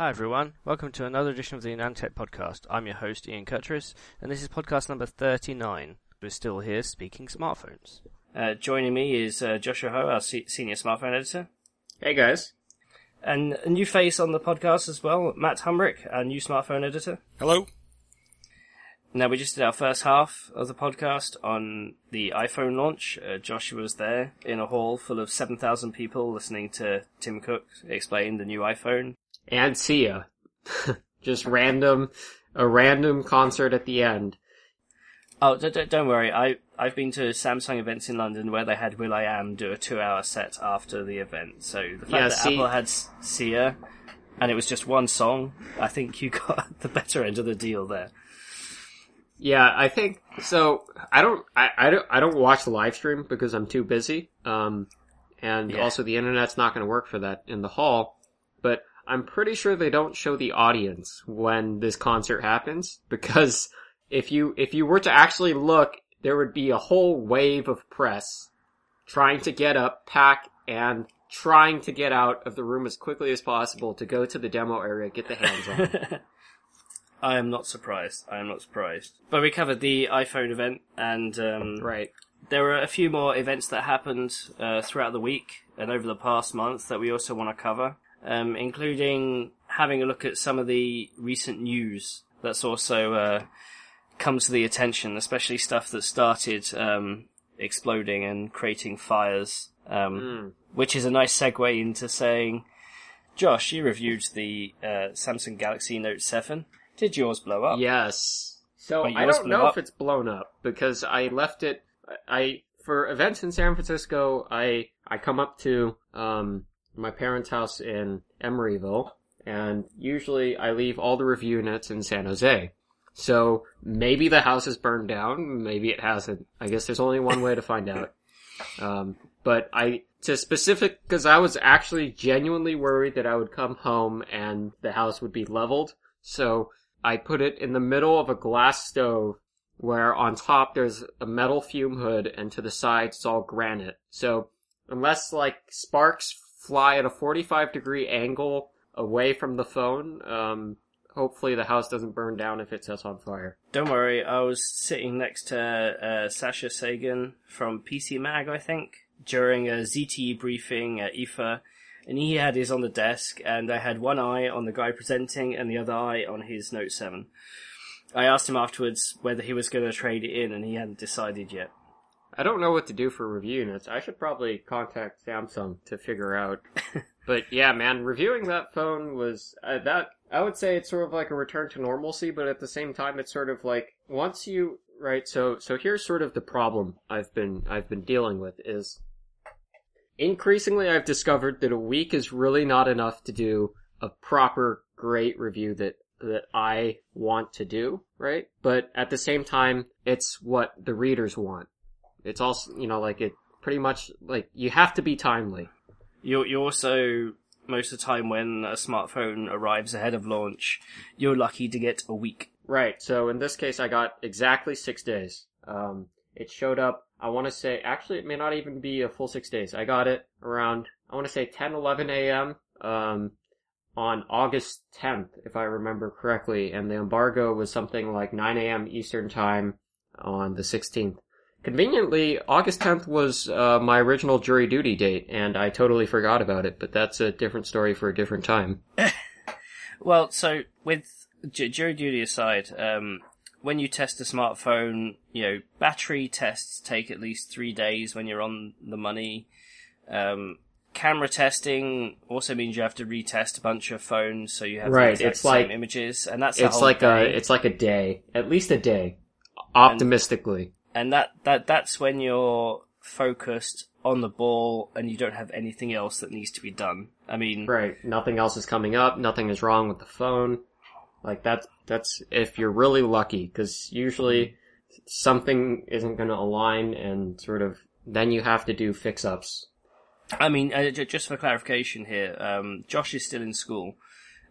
Hi everyone, welcome to another edition of the AnandTech podcast. I'm your host Ian Cutress, and this is podcast number 39. We're still here speaking smartphones. Uh, joining me is uh, Joshua Ho, our se- senior smartphone editor. Hey guys. And a new face on the podcast as well, Matt Humrick, our new smartphone editor. Hello. Now we just did our first half of the podcast on the iPhone launch. Uh, Joshua was there in a hall full of 7,000 people listening to Tim Cook explain the new iPhone. And Sia. Just random, a random concert at the end. Oh, d- d- don't worry. I I've been to Samsung events in London where they had Will I Am do a two-hour set after the event. So the fact Yeah, that see- Apple had Sia and it was just one song, I think you got the better end of the deal there. Yeah, I think so. I don't, I, I don't, I don't watch the live stream because I'm too busy. Um, and Yeah. also the internet's not going to work for that in the hall. I'm pretty sure they don't show the audience when this concert happens because if you if you were to actually look, there would be a whole wave of press trying to get up, pack, and trying to get out of the room as quickly as possible to go to the demo area, get the hands on. I am not surprised. I am not surprised. But we covered the iPhone event, and um, right. there were a few more events that happened uh, throughout the week and over the past month that we also want to cover, um, including having a look at some of the recent news that's also uh, come to the attention, especially stuff that started um, exploding and creating fires, um, Mm. which is a nice segue into saying, Josh, you reviewed the uh, Samsung Galaxy Note 7. Did yours blow up? Yes. So I don't know up? if it's blown up because I left it. I for events in San Francisco. I I come up to um my parents' house in Emeryville, and usually I leave all the review units in San Jose. So maybe the house is burned down. Maybe it hasn't. I guess there's only one way to find out. Um, but I to specific because I was actually genuinely worried that I would come home and the house would be leveled. So I put it in the middle of a glass stove where on top there's a metal fume hood and to the sides it's all granite. So unless like sparks fly at a 45 degree angle away from the phone, um, hopefully the house doesn't burn down if it sets on fire. Don't worry, I was sitting next to uh, Sascha Segan from PC Mag, I think, during a ZTE briefing at IFA, and he had his on the desk, and I had one eye on the guy presenting and the other eye on his Note 7. I asked him afterwards whether he was going to trade it in, and he hadn't decided yet. I don't know what to do for review units. I should probably contact Samsung to figure out. but yeah, man, reviewing that phone was uh, that. I would say it's sort of like a return to normalcy, but at the same time, it's sort of like once you right. So so here's sort of the problem I've been I've been dealing with is increasingly I've discovered that a week is really not enough to do a proper great review that that I want to do, right? But at the same time, it's what the readers want. It's also, you know, like it pretty much like you have to be timely. You you also most of the time when a smartphone arrives ahead of launch, you're lucky to get a week. Right. So in this case, I got exactly six days. Um, it showed up. I want to say, actually, it may not even be a full six days. I got it around, I want to say 10, 11 a.m. Um, on August 10th, if I remember correctly, and the embargo was something like 9 a.m. Eastern time on the 16th. Conveniently, August 10th was uh, my original jury duty date, and I totally forgot about it. But that's a different story for a different time. Well, so with j- jury duty aside, um, when you test a smartphone, you know, battery tests take at least three days when you're on the money. Um, camera testing also means you have to retest a bunch of phones so you have Right, the it's same like- images, and that's It's like a, it's like a day, at least a day, optimistically. And that that that's when you're focused on the ball and you don't have anything else that needs to be done. I mean, Right. Nothing else is coming up. Nothing is wrong with the phone. Like that's that's if you're really lucky, because usually something isn't going to align, and sort of then you have to do fix ups. I mean, uh, j- just for clarification here, um, Josh is still in school,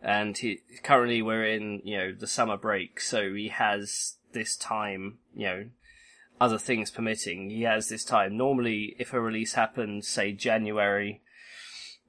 and he currently we're in you know the summer break, so he has this time, you know, other things permitting, he has this time. Normally, if a release happens, say January,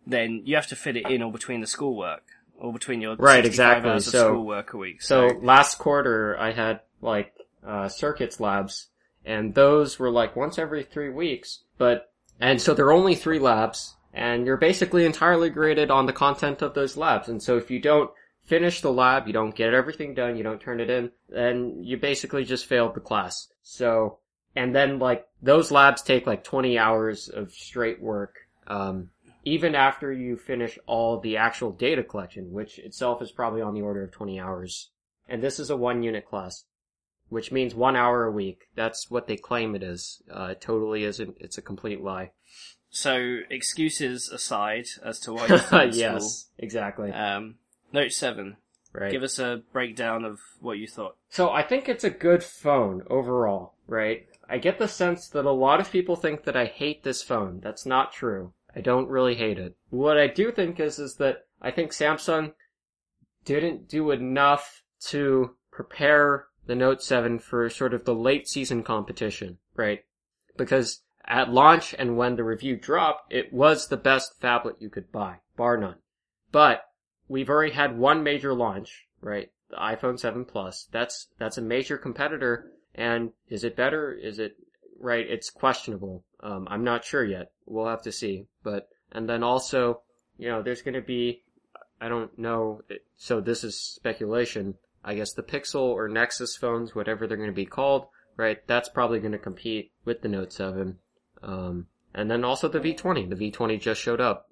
then you have to fit it in all between the schoolwork. or between your Right, exactly. hours So- schoolwork a week. So So, last quarter, I had like uh, circuits labs, and those were like once every three weeks. But and so there are only three labs, and you're basically entirely graded on the content of those labs. And so if you don't finish the lab, you don't get everything done, you don't turn it in, then you basically just failed the class. So and then like those labs take like 20 hours of straight work. Um, even after you finish all the actual data collection, which itself is probably on the order of 20 hours. And this is a one unit class, which means one hour a week. That's what they claim it is. Uh, it totally isn't. It's a complete lie. so excuses aside as to why you yes, exactly. Um, Note 7. Right. Give us a breakdown of what you thought. So I think it's a good phone overall, right? I get the sense that a lot of people think that I hate this phone. That's not true. I don't really hate it. What I do think is, is that I think Samsung didn't do enough to prepare the Note 7 for sort of the late season competition, right? Because at launch and when the review dropped, it was the best phablet you could buy, bar none. But we've already had one major launch, right? The iPhone 7 Plus. That's, that's a major competitor. And is it better? Is it, right? It's questionable. Um, I'm not sure yet. We'll have to see. But, and then also, you know, there's gonna be, I don't know, so this is speculation. I guess the Pixel or Nexus phones, whatever they're gonna be called, right? That's probably gonna compete with the Note 7. Um, and then also the V20. The V20 just showed up.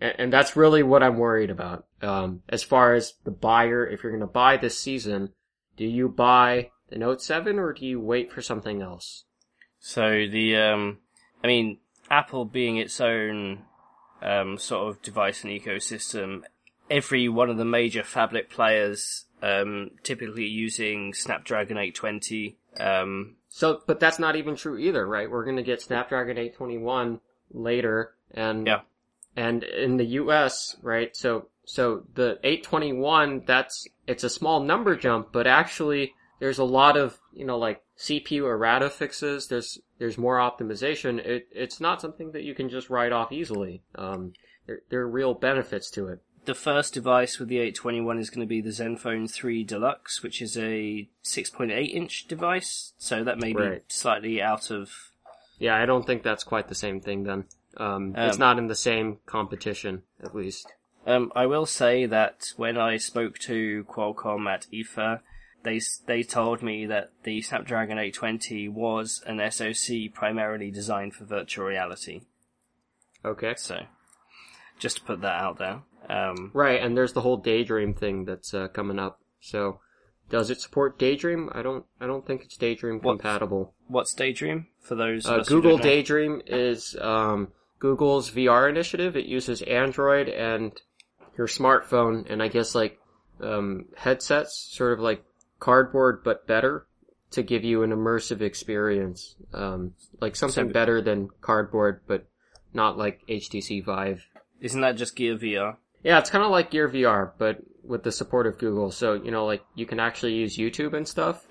And, and that's really what I'm worried about. Um, as far as the buyer, if you're going to buy this season, do you buy the Note 7 or do you wait for something else? So the, um, I mean, Apple being its own, um, sort of device and ecosystem, every one of the major phablet players, um, typically using Snapdragon 820, um, So, but that's not even true either, right? We're going to get Snapdragon 821 later and, Yeah. And in the US, right? So, so the 821, that's, it's a small number jump, but actually there's a lot of, you know, like CPU errata fixes. There's, there's more optimization. It, it's not something that you can just write off easily. Um, there, there are real benefits to it. the first device with the 821 is going to be the Zenfone 3 Deluxe, which is a 6.8 inch device. So that may be Right. slightly out of, Yeah, I don't think that's quite the same thing then. Um, it's Um, not in the same competition, at least. um, I will say that when I spoke to Qualcomm at IFA, they, they told me that the Snapdragon 820 was an SoC primarily designed for virtual reality. Okay. So, just to put that out there. Um, Right, and there's the whole Daydream thing that's uh, coming up. So, does it support Daydream? I don't. I don't think it's Daydream What- compatible. what's Daydream? For those Uh, Google? Daydream is um, Google's VR initiative. It uses Android and your smartphone, and I guess like um, headsets, sort of like cardboard but better, to give you an immersive experience. Um, like something So- better than cardboard, but not like HTC Vive. Isn't that just Gear VR? Yeah, it's kind of like Gear VR, but with the support of Google. So, you know, like, you can actually use YouTube and stuff.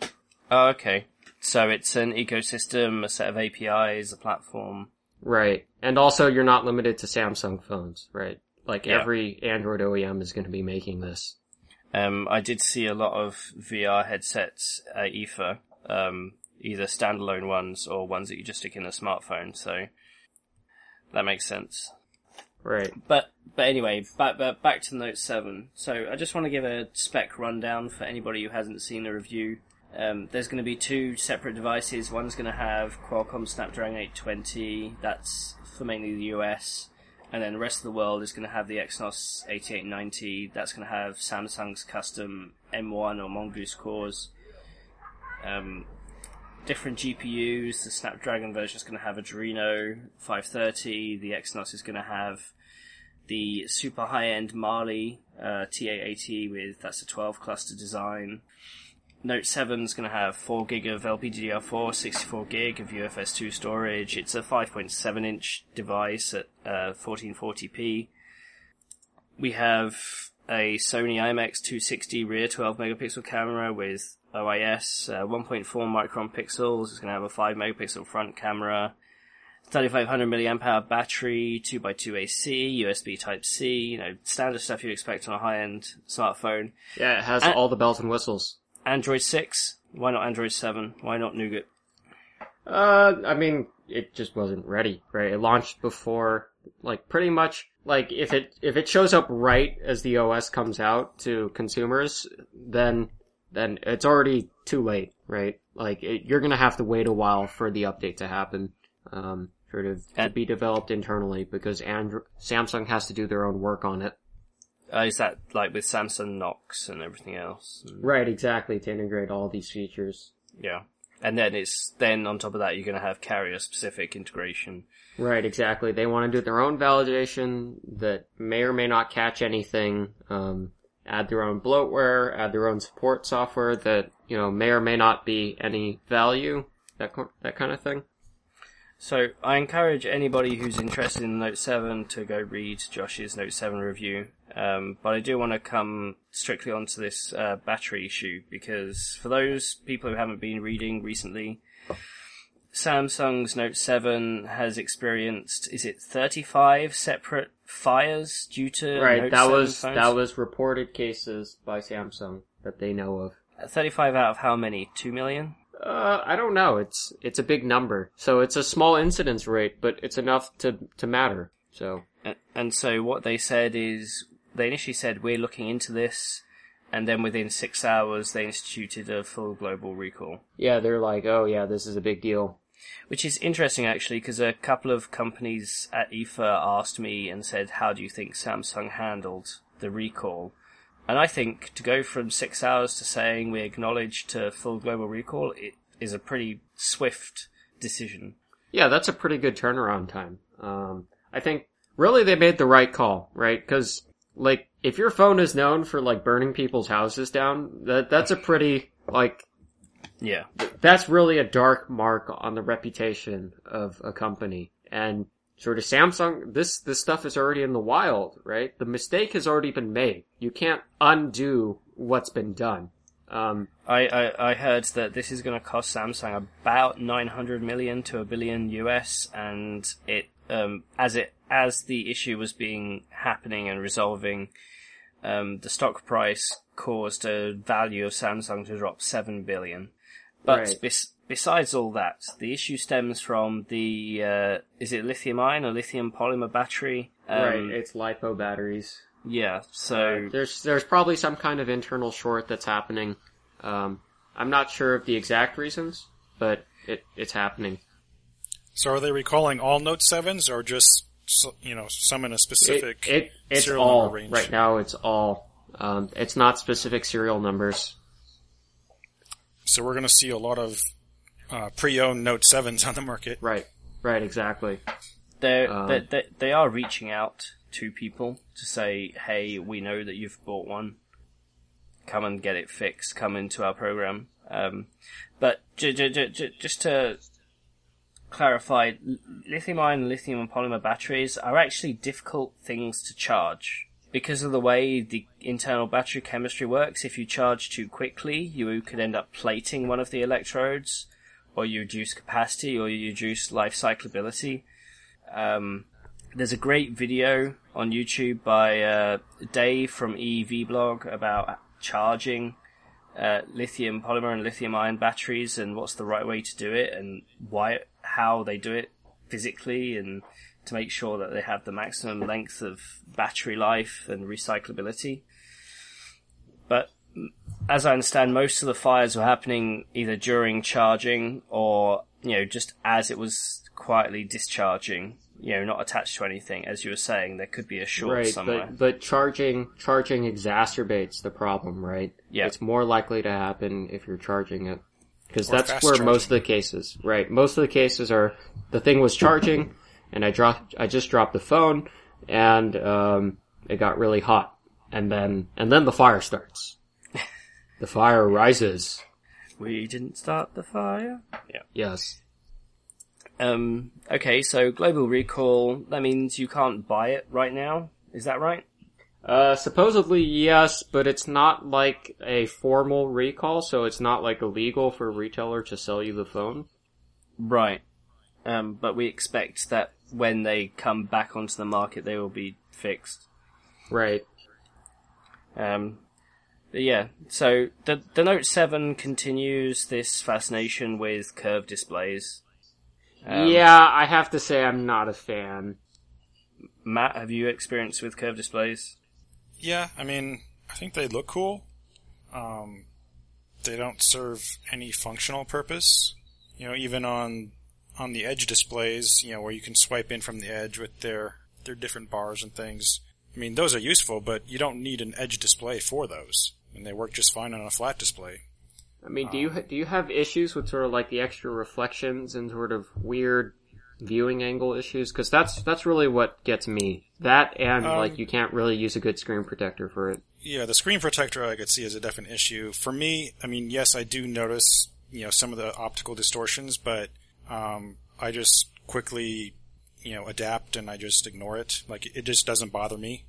Oh, okay. So it's an ecosystem, a set of APIs, a platform. Right. And also, you're not limited to Samsung phones, right? Like, Yeah. every Android OEM is going to be making this. Um, I did see a lot of VR headsets at IFA, um, either standalone ones or ones that you just stick in a smartphone. So that makes sense. Right. But but anyway, back back, back to Note Seven. So I just want to give a spec rundown for anybody who hasn't seen the review. Um, there's going to be two separate devices. One's going to have Qualcomm Snapdragon 820. That's for mainly the US. And then the rest of the world is going to have the Exynos 8890. That's going to have Samsung's custom M1 or Mongoose cores. Um, different GPUs. The Snapdragon version is going to have a Adreno 530. The Exynos is going to have the super high-end Mali uh, T880 with that's a 12 cluster design. Note 7 is going to have 4 gig of LPDDR4, 64 gig of UFS 2 storage. It's a 5.7 inch device at uh, 1440p. We have a Sony IMX 260 rear 12 megapixel camera with OIS, uh, 1.4 micron pixels. It's going to have a 5 megapixel front camera. 3500 milliamp hour battery, 2x2 AC, USB Type C, you know, standard stuff you'd expect on a high-end smartphone. Yeah, it has And- all the bells and whistles. Android 6, why not Android 7? Why not Nougat? Uh, I mean, it just wasn't ready, right? It launched before, like, pretty much, like, if it, if it shows up right as the OS comes out to consumers, then, then it's already too late, right? Like, it, you're gonna have to wait a while for the update to happen, um, for it to, to be developed internally, because Andro- Samsung has to do their own work on it. Uh, is that like with Samsung Knox and everything else? And- Right, exactly, to integrate all these features. yeah. And then it's, then on top of that, you're gonna have carrier specific integration. Right, exactly. They want to do their own validation that may or may not catch anything, um, add their own bloatware, add their own support software that, you know, may or may not be any value, that, that kind of thing. So I encourage anybody who's interested in Note 7 to go read Josh's Note 7 review. Um, but I do want to come strictly onto this uh, battery issue because for those people who haven't been reading recently, Samsung's Note 7 has experienced is it 35 separate fires due to right, Note that 7 was, phones? that was reported cases by Samsung that they know of. 35 out of how many? 2 million? Uh, I don't know. It's, it's a big number. So it's a small incidence rate, but it's enough to, to matter. So, A- And so what they said is, they initially said, we're looking into this, and then within six hours they instituted a full global recall. yeah, they're like, oh yeah, this is a big deal. Which is interesting actually, because a couple of companies at IFA asked me and said, how do you think Samsung handled the recall? And I think to go from six hours to saying we acknowledge to full global recall, it is a pretty swift decision. Yeah, that's a pretty good turnaround time. Um, I think really they made the right call, right? Because like if your phone is known for like burning people's houses down, that that's a pretty like Yeah. that's really a dark mark on the reputation of a company. And sort of Samsung, this this stuff is already in the wild, right? The mistake has already been made. You can't undo what's been done. Um, I, I, I heard that this is going to cost Samsung about 900 million to a billion US, and it um, as it as the issue was being happening and resolving, um, the stock price caused a value of Samsung to drop seven billion. But Right. bes- besides all that, the issue stems from the uh, is it lithium ion or lithium polymer battery? Um, right, it's lipo batteries. Yeah. So There's there's probably some kind of internal short that's happening. Um, I'm not sure of the exact reasons, but it it's happening. So are they recalling all Note 7s or just, you know, some in a It, specific it it's serial all number range? right now. It's all. Um, it's not specific serial numbers. So we're going to see a lot of uh, pre-owned Note 7s on the market. Right, right, exactly. they're, Um, they they they are reaching out to people to say, "Hey, we know that you've bought one. Come and get it fixed. Come into our program." Um, but j- j- j- j- just to clarify, lithium-ion lithium and polymer batteries are actually difficult things to charge. Because of the way the internal battery chemistry works, if you charge too quickly, you could end up plating one of the electrodes, or you reduce capacity, or you reduce life cyclability. Um, there's a great video on YouTube by uh, Dave from EV Blog about charging uh, lithium polymer and lithium ion batteries and what's the right way to do it and why how they do it physically and to make sure that they have the maximum length of battery life and recyclability. But as I understand, most of the fires were happening either during charging or, you know, just as it was quietly discharging, you know, not attached to anything. As you were saying, there could be a short Right, somewhere. but but charging charging exacerbates the problem, right? Yeah. it's more likely to happen if you're charging it because Or that's where charging. most of the cases, right? Most of the cases are the thing was charging, and I dropped I just dropped the phone, and um, it got really hot, and then and then the fire starts. The fire rises. we didn't start the fire. Yeah. Yes. Um, okay, so global recall, that means you can't buy it right now. Is that right? Uh, supposedly yes, but it's not like a formal recall, so it's not like illegal for a retailer to sell you the phone. Right. Um, but we expect that when they come back onto the market, they will be fixed. Right. Um, but yeah, so the the Note Seven continues this fascination with curved displays. Um, yeah, I have to say I'm not a fan. Matt, have you experienced with curved displays? Yeah, I mean, I think they look cool. Um, they don't serve any functional purpose. You know, even on on the edge displays, you know, where you can swipe in from the edge with their their different bars and things. I mean, those are useful, but you don't need an edge display for those, and they work just fine on a flat display. I mean, do you do you have issues with sort of like the extra reflections and sort of weird viewing angle issues? Because that's that's really what gets me. That and Um, like you can't really use a good screen protector for it. Yeah, the screen protector I could see as a definite issue. For me, I mean, yes, I do notice, you know, some of the optical distortions, but um, I just quickly, you know, adapt and I just ignore it. Like, it just doesn't bother me.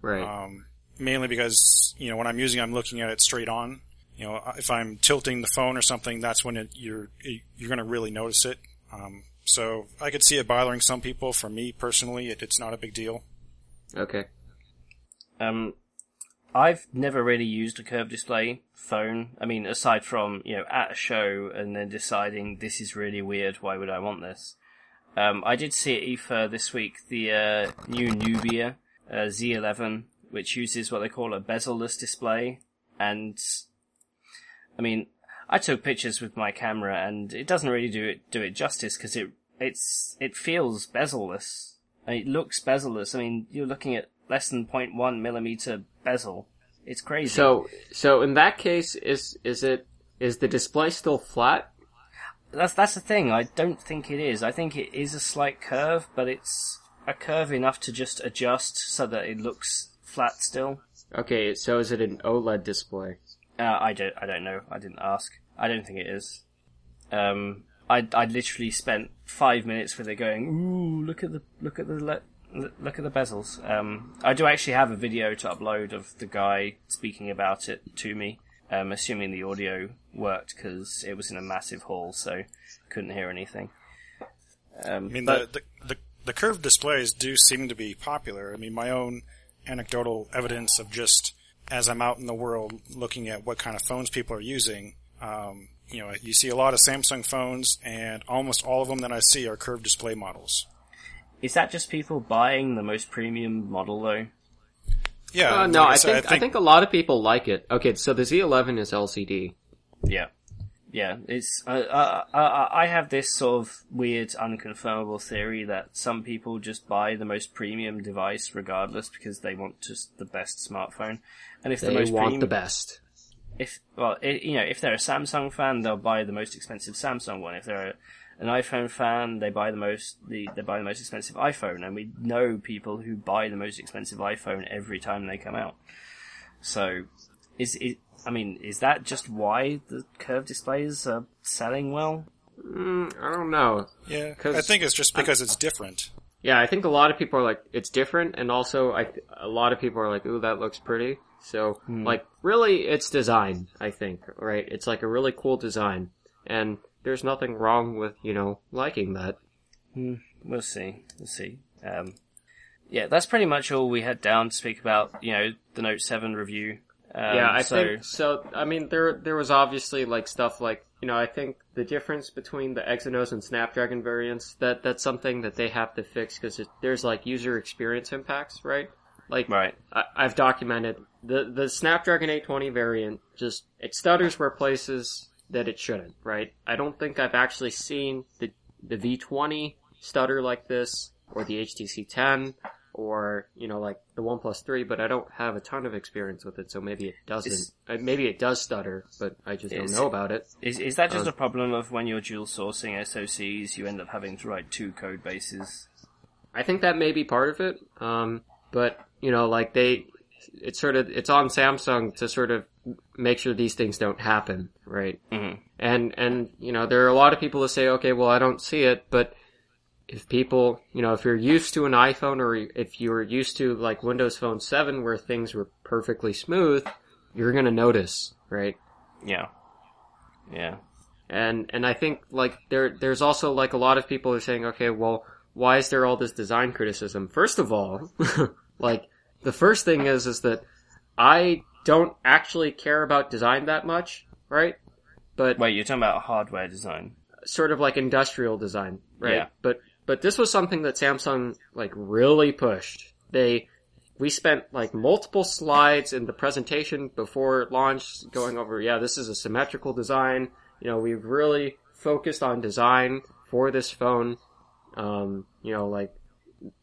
Right. Um, mainly because, you know, when I'm using, I'm looking at it straight on. You know, if I'm tilting the phone or something, that's when it, you're you're going to really notice it. Um, so I could see it bothering some people. For me personally, it, it's not a big deal. okay. Um, I've never really used a curved display phone. I mean, aside from you know at a show and then deciding this is really weird. Why would I want this? Um, I did see at IFA this week the uh, new Nubia uh, Z11, which uses what they call a bezel-less display, and I mean, I took pictures with my camera, and it doesn't really do it do it justice because it it's it feels bezel-less. I mean, it looks bezel-less. I mean, you're looking at less than 0.1 millimeter bezel. It's crazy. So so in that case, is is it is the display still flat? that's that's the thing. I don't think it is. I think it is a slight curve, but it's a curve enough to just adjust so that it looks flat still. Okay, so is it an OLED display? Uh, I don't. I don't know. I didn't ask. I don't think it is. Um, I I literally spent five minutes with it going. Ooh, look at the look at the le- look at the bezels. Um, I do actually have a video to upload of the guy speaking about it to me. Um, assuming the audio worked because it was in a massive hall, so couldn't hear anything. Um, I mean, but- the, the, the, the curved displays do seem to be popular. I mean, my own anecdotal evidence of just as I'm out in the world looking at what kind of phones people are using, um, you know, you see a lot of Samsung phones, and almost all of them that I see are curved display models. Is that just people buying the most premium model though? Yeah, Uh, no, like I, said, think, I think a lot of people like it. Okay, so the Z11 is LCD. Yeah, yeah. It's uh, uh, uh, I have this sort of weird, unconfirmable theory that some people just buy the most premium device regardless because they want just the best smartphone, and if the They most want premium, the best. if well, i you know, if they're a Samsung fan, they'll buy the most expensive Samsung one. If they're a, an iPhone fan, they buy the most the they buy the most expensive iPhone, and we know people who buy the most expensive iPhone every time they come out. So, is it? I mean, is that just why the curved displays are selling well? Mm, I don't know. Yeah, I think it's just because it's different. Yeah, I think a lot of people are like, it's different, and also I, th- a lot of people are like, ooh, that looks pretty. So, like, really, it's design, I think, right? It's like a really cool design, and there's nothing wrong with, you know, liking that. We'll see. We'll see. Um, yeah, that's pretty much all we had down to speak about. You know, the Note Seven review. Um, yeah, I so, think so. I mean, there there was obviously like stuff like you know I think the difference between the Exynos and Snapdragon variants that that's something that they have to fix because there's like user experience impacts, right? Like right. I, I've documented the the Snapdragon 820 variant just it stutters where places that it shouldn't, right? I don't think I've actually seen the the V20 stutter like this or the HTC 10 or you know like the one 3, but I don't have a ton of experience with it, so maybe it doesn't. Is- maybe it does stutter, but I just don't know about it. Is is that just Uh, a problem of when you're dual sourcing SoCs, you end up having to write two code bases? I think that may be part of it. Um, but you know, like they, it's sort of it's on Samsung to sort of make sure these things don't happen, right? Mhm. And and you know, there are a lot of people who say, okay, well, I don't see it, but if people, you know, if you're used to an iPhone or if you're used to like Windows Phone 7 where things were perfectly smooth, you're gonna notice, right? Yeah. Yeah. And and I think like there there's also like a lot of people are saying, okay, well, why is there all this design criticism? First of all, like the first thing is is that I don't actually care about design that much, right? But Wait, you're talking about hardware design? sort of like industrial design, right? Yeah. But but this was something that Samsung like really pushed. They we spent like multiple slides in the presentation before launch going over, yeah, this is a symmetrical design. You know, we've really focused on design for this phone. Um, you know, like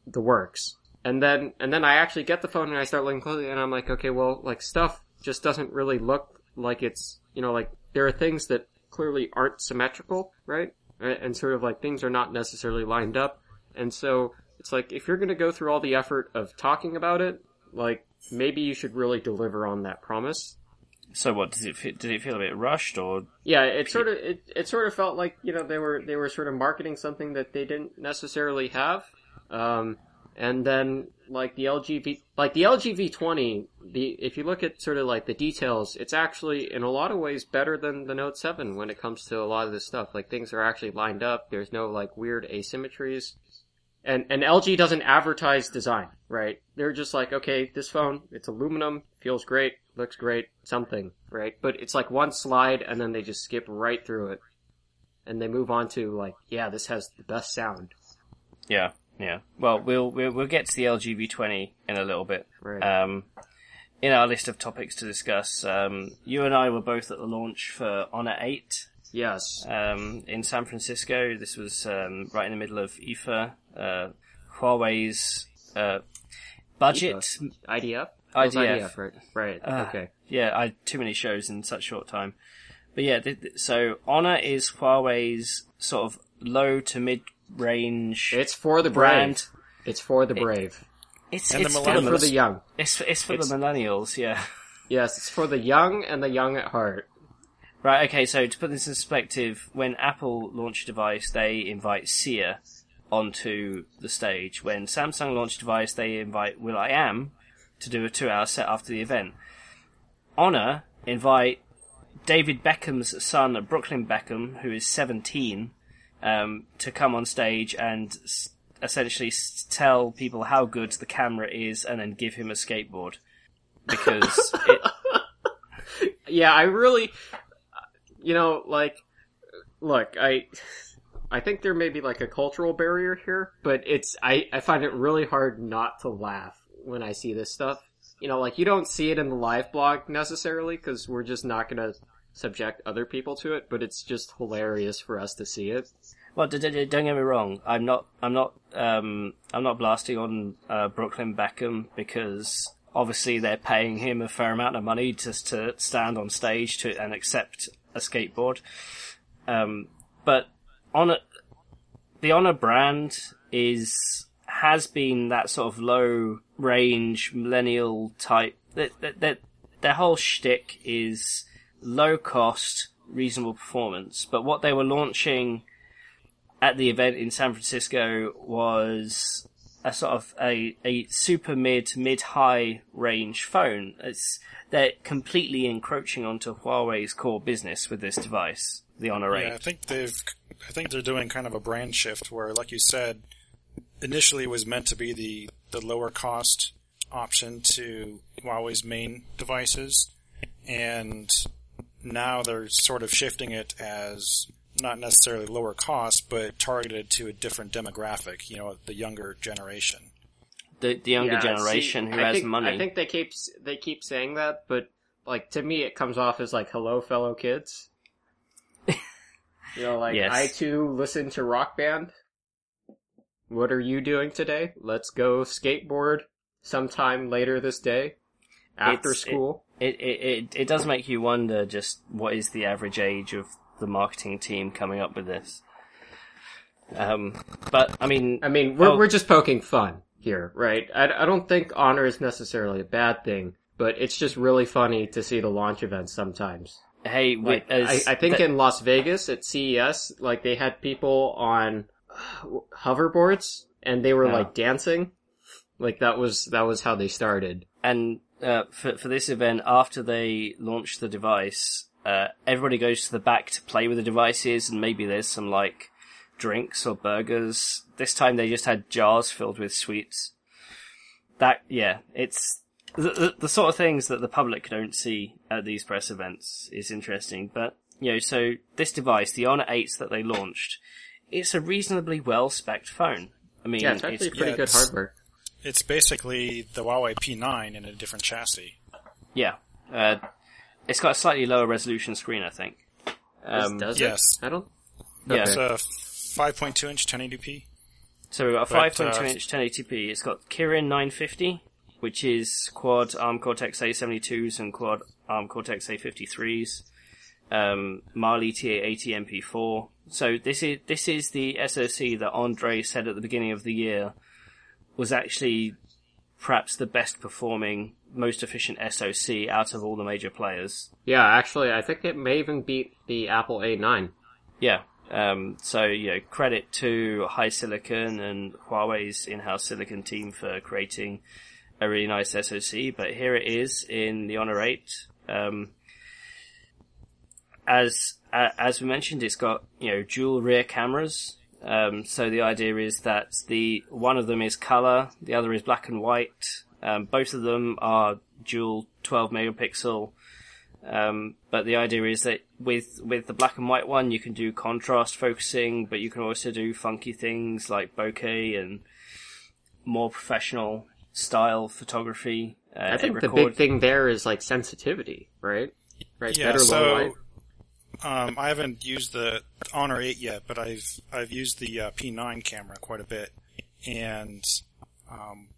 the works. And then and then I actually get the phone and I start looking closely and I'm like, okay, well, like stuff just doesn't really look like it's, you know, like there are things that clearly aren't symmetrical, right? And and sort of like things are not necessarily lined up. And so it's like if you're going to go through all the effort of talking about it, like maybe you should really deliver on that promise. So what does it? Feel, did it feel a bit rushed, or Yeah, it sort of it, it sort of felt like you know they were they were sort of marketing something that they didn't necessarily have. Um, and then like the LGV, like the LG V20, the if you look at sort of like the details, it's actually in a lot of ways better than the Note 7 when it comes to a lot of this stuff. Like things are actually lined up. There's no like weird asymmetries. And and LG doesn't advertise design, right? They're just like, okay, this phone, it's aluminum, feels great, looks great, something, right? But it's like one slide and then they just skip right through it. And they move on to like, yeah, this has the best sound. yeah, yeah? Well, we'll we'll, we'll get to the LG V20 in a little bit. Right. Um, in our list of topics to discuss, um, you and I were both at the launch for Honor 8 yes. um, in San Francisco. This was um, right in the middle of IFA, uh, Huawei's uh, budget. IDF? That was IDF. right? Right. Ah, okay. Yeah, I too many shows in such short time. But yeah, th- th- so Honor is Huawei's sort of low to mid range It's for the brand. brave. It's for the brave. It's And the it's for millennials. the, For the young. it's, it's for It's- the millennials, yeah. Yes, it's for the young and the young at heart. Right, okay, so to put this in perspective, when Apple launch a device, they invite Sia onto the stage. When Samsung launch a device, they invite Will I Am to do a two hour set after the event. Honor invite David Beckham's son, Brooklyn Beckham, who is 17, um, to come on stage and s- essentially s- tell people how good the camera is and then give him a skateboard. Because it, Yeah, I really, you know, like, look, I, I think there may be like a cultural barrier here, but it's, I, I find it really hard not to laugh when I see this stuff. You know, like you don't see it in the live blog necessarily because we're just not gonna subject other people to it, but it's just hilarious for us to see it. Well, don't get me wrong. I'm not. I'm not. Um, I'm not blasting on uh, Brooklyn Beckham because obviously they're paying him a fair amount of money just to stand on stage to and accept a skateboard. Um, but Honor, the Honor brand is has been that sort of low range millennial type. That, that their whole shtick is low cost, reasonable performance. But what they were launching at the event in San Francisco was a sort of a, a super mid, mid high range phone. It's, they're completely encroaching onto Huawei's core business with this device, the Honor 8. Yeah, I think they've. I think they're doing kind of a brand shift where, like you said, initially it was meant to be the the lower cost option to Huawei's main devices, and now they're sort of shifting it as not necessarily lower cost, but targeted to a different demographic. You know, the younger generation. The, the younger Yeah, generation see, who I has think, money. I think they keep they keep saying that, but like to me, it comes off as like "Hello, fellow kids." you know, like Yes. I too listen to Rock Band. What are you doing today? Let's go skateboard sometime later this day after It's- school. It, it, it, it does make you wonder just what is the average age of the marketing team coming up with this. Um, but I mean, I mean, we're Oh. we're just poking fun here, right? I, I don't think honor is necessarily a bad thing, but it's just really funny to see the launch events sometimes. hey, Like, I, I think in Las Vegas at CES, like they had people on hoverboards and they were Yeah. like dancing. Like that was that was how they started. and uh, for for this event, after they launched the device, uh, everybody goes to the back to play with the devices, and maybe there's some like drinks or burgers. This time they just had jars filled with sweets. That yeah, it's the, the, the sort of things that the public don't see at these press events is interesting. But you know, so this device, the Honor 8 that they launched, it's a reasonably well spec phone. I mean, Yeah, it's actually it's, pretty yeah, good hardware. It's basically the Huawei P9 in a different chassis. yeah, uh, it's got a slightly lower resolution screen, I think. Does- Um, does yes. it? I don't. Yeah. It's a 5.2 inch 1080p. So we've got a 5.2 uh, inch 1080p. It's got Kirin 950, which is quad ARM Cortex A72s and quad ARM Cortex A53s. Um, Mali T880 MP4. So this is this is the SoC that Andre said at the beginning of the year was actually perhaps the best performing, most efficient SoC out of all the major players. Yeah, actually, I think it may even beat the Apple A9. Yeah. Um, so, you know, credit to HiSilicon and Huawei's in-house silicon team for creating a really nice SoC, but here it is in the Honor 8. Um, as, uh, as we mentioned, it's got, you know, dual rear cameras. Um, so the idea is that the, one of them is color, the other is black and white. Um, both of them are dual 12 megapixel um, but the idea is that with with the black and white one, you can do contrast focusing, but you can also do funky things like bokeh and more professional style photography. Uh, I think the big thing there is like sensitivity, right? Right, Yeah, better low light. so um, I haven't used the Honor 8 yet, but I've I've used the uh, P9 camera quite a bit, and um,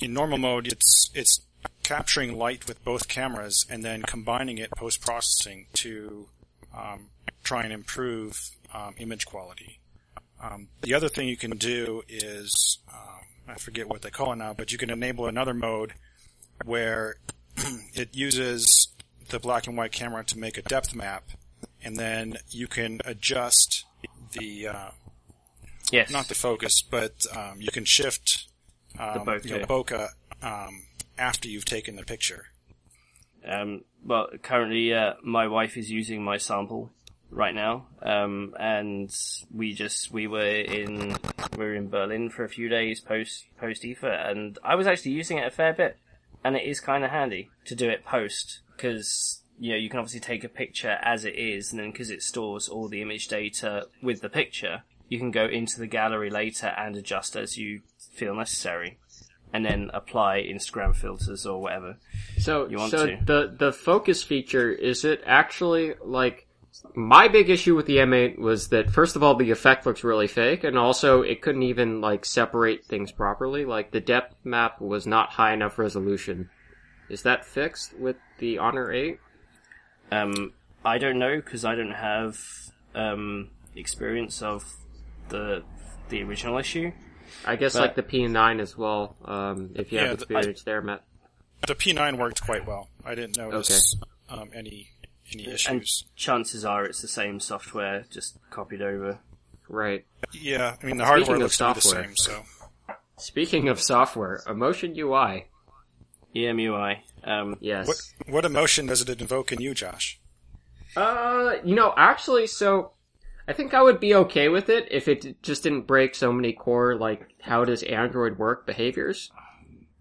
in normal mode, it's it's capturing light with both cameras and then combining it post processing to um, try and improve um, image quality. Um, the other thing you can do is um, I forget what they call it now, but you can enable another mode where it uses the black and white camera to make a depth map, and then you can adjust the uh, yes, not the focus, but um, you can shift um, bokeh. you know, bokeh um, after you've taken the picture. Um, well, currently, uh, my wife is using my sample right now, um, and we just we were in we were in Berlin for a few days post post IFA, and I was actually using it a fair bit, and it is kind of handy to do it post because you know you can obviously take a picture as it is, and then because it stores all the image data with the picture, you can go into the gallery later and adjust as you feel necessary. And then apply Instagram filters or whatever. So, You want so to? the the focus feature is it actually like my big issue with the M8 was that first of all the effect looks really fake, and also it couldn't even like separate things properly. Like the depth map was not high enough resolution. Is that fixed with the Honor 8? Um, I don't know because I don't have um, experience of the the original issue. I guess But- like the P9 as well. Um, if you Yeah, have the- experience there, Matt. The P9 worked quite well. I didn't notice um, any any And issues. chances are it's the same software, just copied over. Right. Yeah, I mean the hardware Speaking of looks to be the same. So Speaking of software, Emotion UI. E EMUI. Um, Yes. what what emotion does it invoke in you, Josh? Uh, you know, actually, so I think I would be okay with it if it just didn't break so many core like how does Android work behaviors.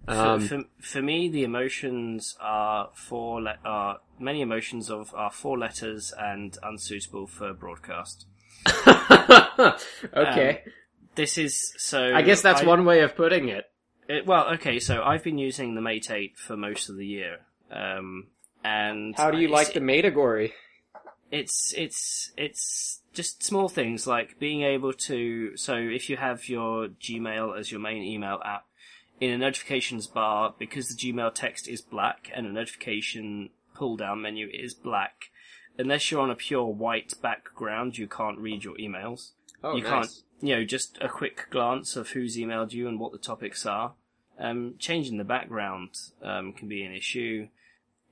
for, Um, for, for me, the emotions are four. Le- are many emotions of are four letters and unsuitable for broadcast. okay, This is so. I guess that's I- one way of putting it. It, well, okay, so I've been using the Mate 8 for most of the year. Um, and How do you it's- like the Metagory? it's it's it's just small things like being able to so if you have your Gmail as your main email app in a notifications bar because the Gmail text is black and the notification pull down menu is black unless you're on a pure white background you can't read your emails Oh, you nice. can't you know just a quick glance of who's emailed you and what the topics are um, changing the background um, can be an issue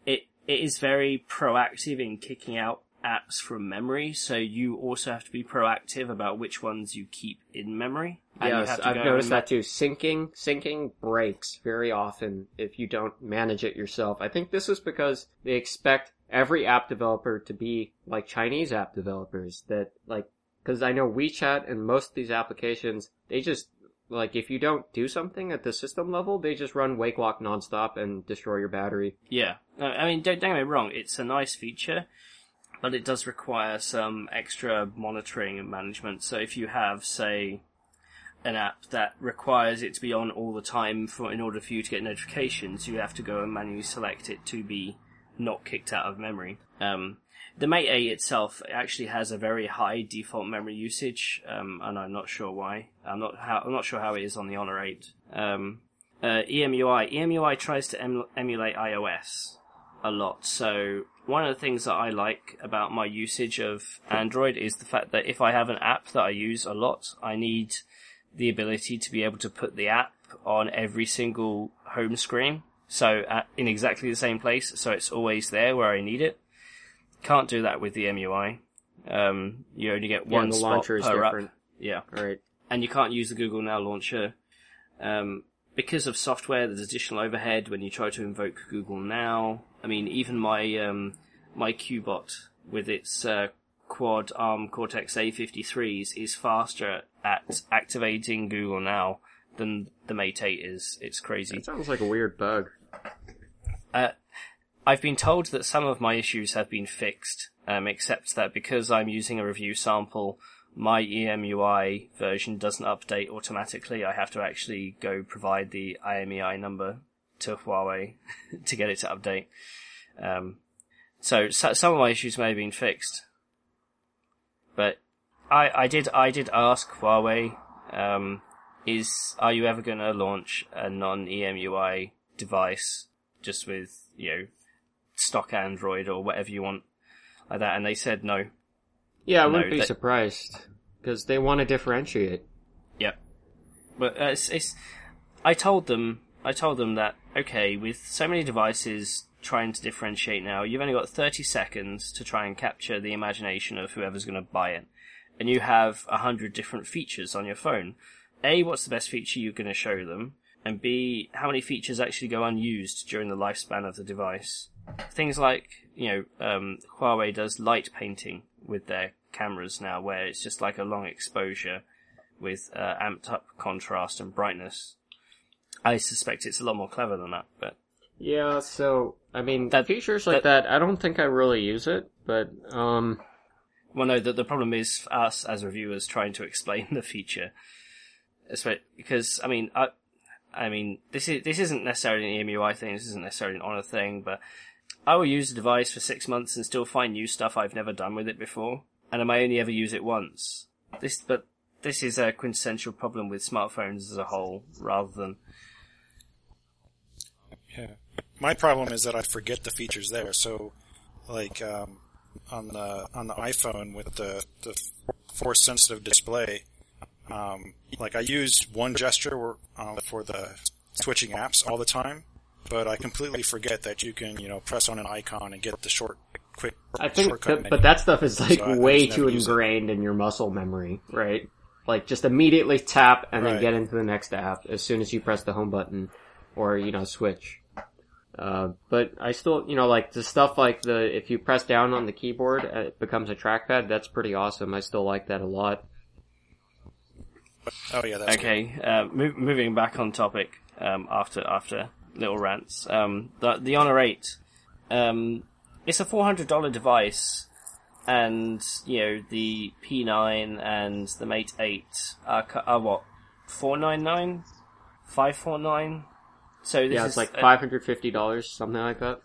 it it is very proactive in kicking out apps from memory, so you also have to be proactive about which ones you keep in memory. And you Yes, have to I've noticed that too. Syncing, syncing breaks very often if you don't manage it yourself. I think this is because they expect every app developer to be like Chinese app developers that like, cause I know WeChat and most of these applications, they just, like if you don't do something at the system level, they just run wake lock nonstop and destroy your battery. Yeah, I mean, don't, don't get me wrong, it's a nice feature, but it does require some extra monitoring and management. So if you have, say, an app that requires it to be on all the time for in order for you to get notifications, you have to go and manually select it to be not kicked out of memory. Um, the Mate 8 itself actually has a very high default memory usage, um, and I'm not sure why. I'm not how, I'm not sure how it is on the Honor 8. Um, uh, EMUI EMUI tries to em- emulate iOS a lot. So one of the things that I like about my usage of Android is the fact that if I have an app that I use a lot, I need the ability to be able to put the app on every single home screen. So at, in exactly the same place, so it's always there where I need it. Can't do that with the MUI. Um, you only get Yeah, one and the spot launcher is per different. Yeah Alright. and you can't use the Google Now launcher um, because of software. There's additional overhead when you try to invoke Google Now. I mean, even my um, my Qbot with its uh, quad ARM Cortex A53s is faster at activating Google Now than the Mate 8 is. It's crazy. That sounds like a weird bug. Uh, I've been told that some of my issues have been fixed, um, except that because I'm using a review sample, my EMUI version doesn't update automatically. I have to actually go provide the IMEI number to Huawei to get it to update. Um, so, so some of my issues may have been fixed, but I, I did I did ask Huawei, um, is are you ever going to launch a non EMUI device just with you know stock Android or whatever you want like that? And they said no. Yeah, I No, wouldn't be that- surprised. Because they want to differentiate. Yep. But uh, it's, it's, I told them, I told them that okay, with so many devices trying to differentiate now, you've only got 30 seconds to try and capture the imagination of whoever's going to buy it, and you have a hundred different features on your phone. A, what's the best feature you're going to show them? And B, how many features actually go unused during the lifespan of the device? Things like, you know, um, Huawei does light painting with their cameras now, where it's just like a long exposure with uh, amped up contrast and brightness. I suspect it's a lot more clever than that, but Yeah, so, I mean, That- features like that, I don't think I really use it, but, um, well, no. The, the problem is us as reviewers trying to explain the feature, because I mean, I, I mean, this is this isn't necessarily an EMUI thing. This isn't necessarily an Honor thing, but I will use the device for six months and still find new stuff I've never done with it before, and I may only ever use it once. This, but this is a quintessential problem with smartphones as a whole, rather than Yeah. My problem is that I forget the features there. So, like um, on the on the iPhone with the the force sensitive display, um, like I use one gesture uh, for the switching apps all the time, but I completely forget that you can you know press on an icon and get the short quick I think, shortcut that, menu. but that stuff is like So I- I way too never it. ingrained in your muscle memory, right? Like just immediately tap and then Right. get into the next app as soon as you press the home button or, you know, switch. Uh, but I still, you know, like the stuff like the, if you press down on the keyboard, uh, it becomes a trackpad, that's pretty awesome. I still like that a lot. oh yeah, that's. Okay, uh, move, moving back on topic um, after after little rants. Um, the the Honor Eight, um, it's a four hundred dollar device, and you know the P nine and the Mate Eight are, cu- are what four nine nine, five four nine. So this Yeah, is it's like a- $550, something like that.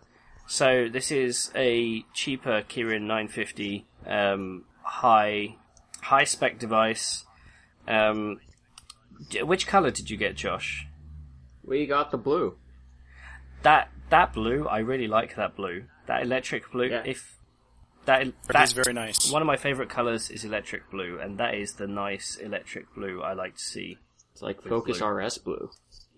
so this is a cheaper Kirin 950 um, high high spec device. Um, d- which color did you get, Josh? We got the blue. That that blue, I really like that blue. That electric blue. Yeah. If that that is very nice. one of my favorite colors is electric blue, and that is the nice electric blue I like to see. It's like Focus blue. RS blue.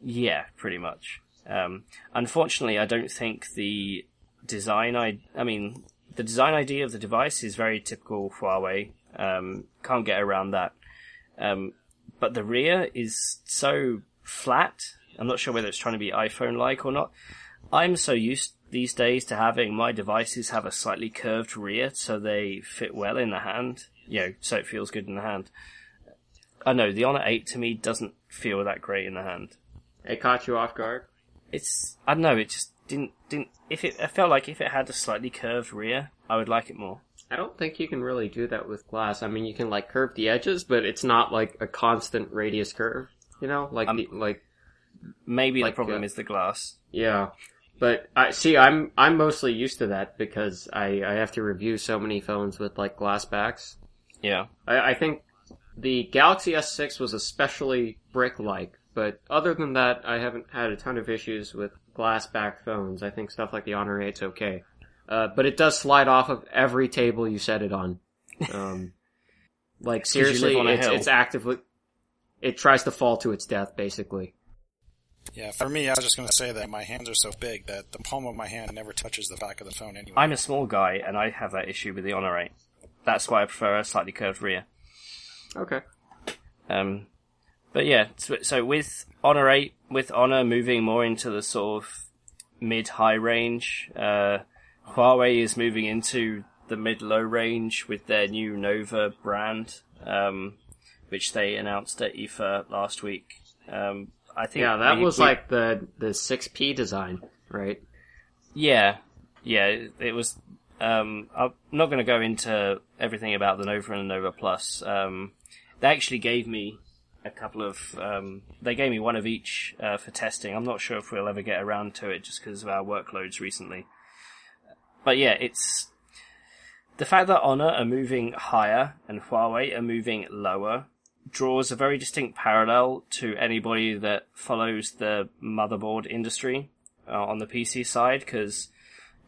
Yeah, pretty much. Um, unfortunately, I don't think the design. I I mean, the design idea of the device is very typical Huawei. Um, can't get around that. Um, but the rear is so flat. I'm not sure whether it's trying to be iPhone-like or not. I'm so used these days to having my devices have a slightly curved rear so they fit well in the hand. You know, so it feels good in the hand. I know the Honor 8 to me doesn't feel that great in the hand. It caught you off guard. It's I don't know. It just didn't didn't. If it I felt like if it had a slightly curved rear, I would like it more. I don't think you can really do that with glass. I mean, you can like curve the edges, but it's not like a constant radius curve. You know, like Um, the, like Maybe Like, the problem uh, is the glass. yeah. But I see. I'm I'm mostly used to that because I I have to review so many phones with like glass backs. Yeah. I, I think the Galaxy S6 was especially brick-like, but other than that, I haven't had a ton of issues with glass-back phones. I think stuff like the Honor 8's okay. Uh, but it does slide off of every table you set it on. Um, like seriously, on it's, it's actively, it tries to fall to its death, basically. Yeah, for me, I was just going to say that my hands are so big that the palm of my hand never touches the back of the phone anyway. I'm a small guy and I have that issue with the Honor 8. That's why I prefer a slightly curved rear. Okay. Um, but yeah, so, so with Honor 8, with Honor moving more into the sort of mid-high range, uh, Huawei is moving into the mid-low range with their new Nova brand, um, which they announced at IFA last week. Um, I think Yeah, that we- was we- like the the 6P design, right? Yeah, yeah, it, it was. Um, I'm not going to go into everything about the Nova and the Nova Plus. Um, they actually gave me a couple of. Um, they gave me one of each uh, for testing. I'm not sure if we'll ever get around to it just because of our workloads recently. But yeah, it's the fact that Honor are moving higher and Huawei are moving lower draws a very distinct parallel to anybody that follows the motherboard industry uh, on the PC side because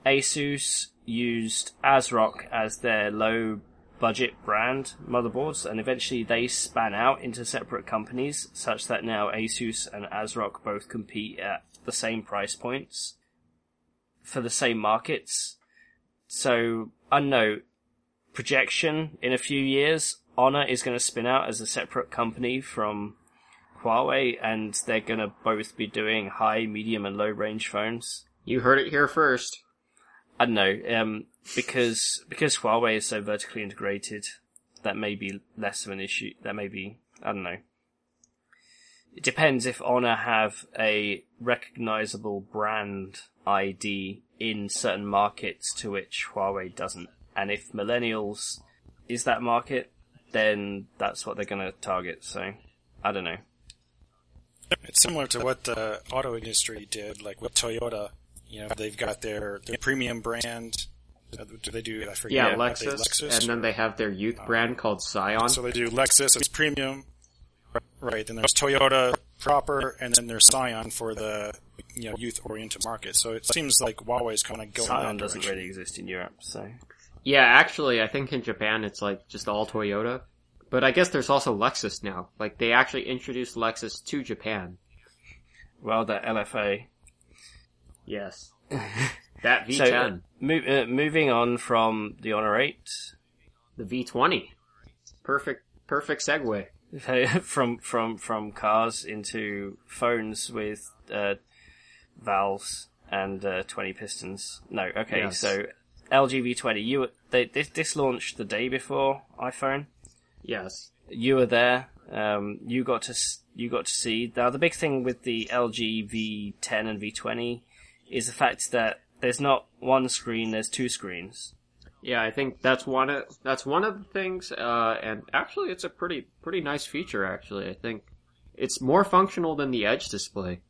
Asus used ASRock as their low budget brand motherboards and eventually they span out into separate companies such that now Asus and ASRock both compete at the same price points for the same markets. So, I know, projection in a few years, Honor is going to spin out as a separate company from Huawei and they're going to both be doing high, medium and low range phones. You heard it here first. I don't know, um, because, because Huawei is so vertically integrated, that may be less of an issue. That may be, I don't know. It depends if Honor have a recognizable brand ID in certain markets to which Huawei doesn't. And if millennials is that market, then that's what they're gonna target, so, I don't know. It's similar to what the auto industry did, like with Toyota. You know, they've got their, their premium brand. Uh, Do they do? I forget. Yeah, Are they Lexus, and then they have their youth brand called Scion. So they do Lexus, it's premium, right? Then there's Toyota proper, and then there's Scion for the you know youth-oriented market. So it seems like Huawei's kind of going Scion doesn't really exist in Europe, so. Yeah, actually, I think in Japan it's like just all Toyota. But I guess there's also Lexus now. Like they actually introduced Lexus to Japan. Well, the LFA. Yes. That So, uh, V10, move, uh, moving on from the Honor 8, the V20. Perfect, perfect segue. from from from cars into phones with uh, valves and uh, 20 pistons. No, okay. Yes. So LG V20. You were- they, this this launched the day before iPhone. Yes. You were there. Um, you got to you got to see. Now the big thing with the LG V10 and V20 is the fact that there's not one screen. There's two screens. Yeah, I think that's one of that's one of the things. Uh, and actually, it's a pretty pretty nice feature. Actually, I think it's more functional than the Edge display.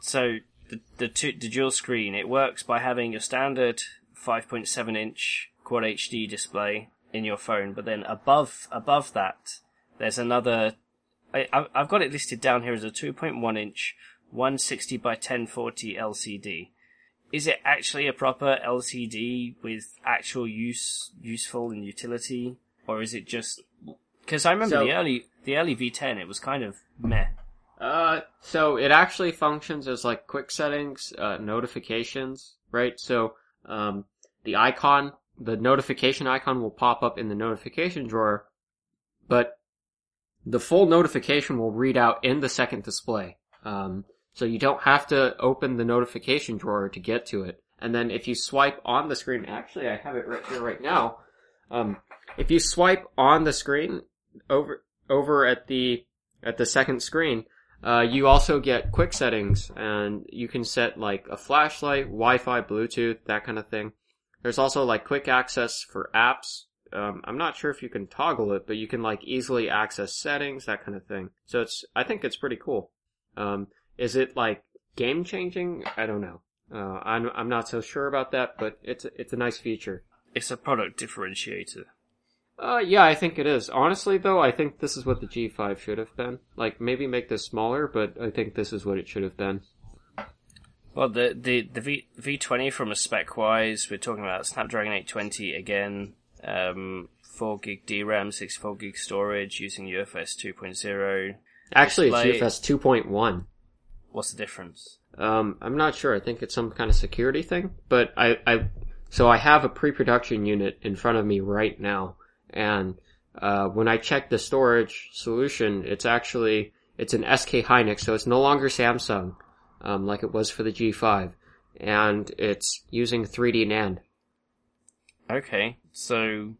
So the the, two, the dual screen it works by having your standard 5.7 inch Quad HD display in your phone, but then above above that there's another. I, I've got it listed down here as a 2.1 inch 160 by 1040 LCD. Is it actually a proper LCD with actual use, useful and utility, or is it just? Because I remember So- the early the early V10, it was kind of meh. Uh, so it actually functions as like quick settings, uh, notifications, right? So, um, the icon the notification icon will pop up in the notification drawer, but the full notification will read out in the second display. Um, so you don't have to open the notification drawer to get to it. And then if you swipe on the screen, actually I have it right here right now. Um, if you swipe on the screen over over at the at the second screen, uh, you also get quick settings, and you can set like a flashlight, Wi-Fi, Bluetooth, that kind of thing. There's also like quick access for apps. Um, I'm not sure if you can toggle it, but you can like easily access settings, that kind of thing. So it's, I think it's pretty cool. Um, is it like game changing? I don't know. Uh, I'm, I'm not so sure about that, but it's, it's a nice feature. It's a product differentiator. Uh, yeah, I think it is. Honestly, though, I think this is what the G5 should have been. Like, maybe make this smaller, but I think this is what it should have been. Well, the the the V V twenty from a spec wise, we're talking about Snapdragon eight twenty again, um, four gig DRAM, sixty four gig storage using UFS two point zero. Actually, Display- it's UFS 2.1. What's the difference? Um, I'm not sure. I think it's some kind of security thing, but I, I, so I have a pre-production unit in front of me right now, and uh, when I check the storage solution, it's actually it's an SK Hynix, so it's no longer Samsung, um, like it was for the G5, and it's using 3D NAND. Okay, so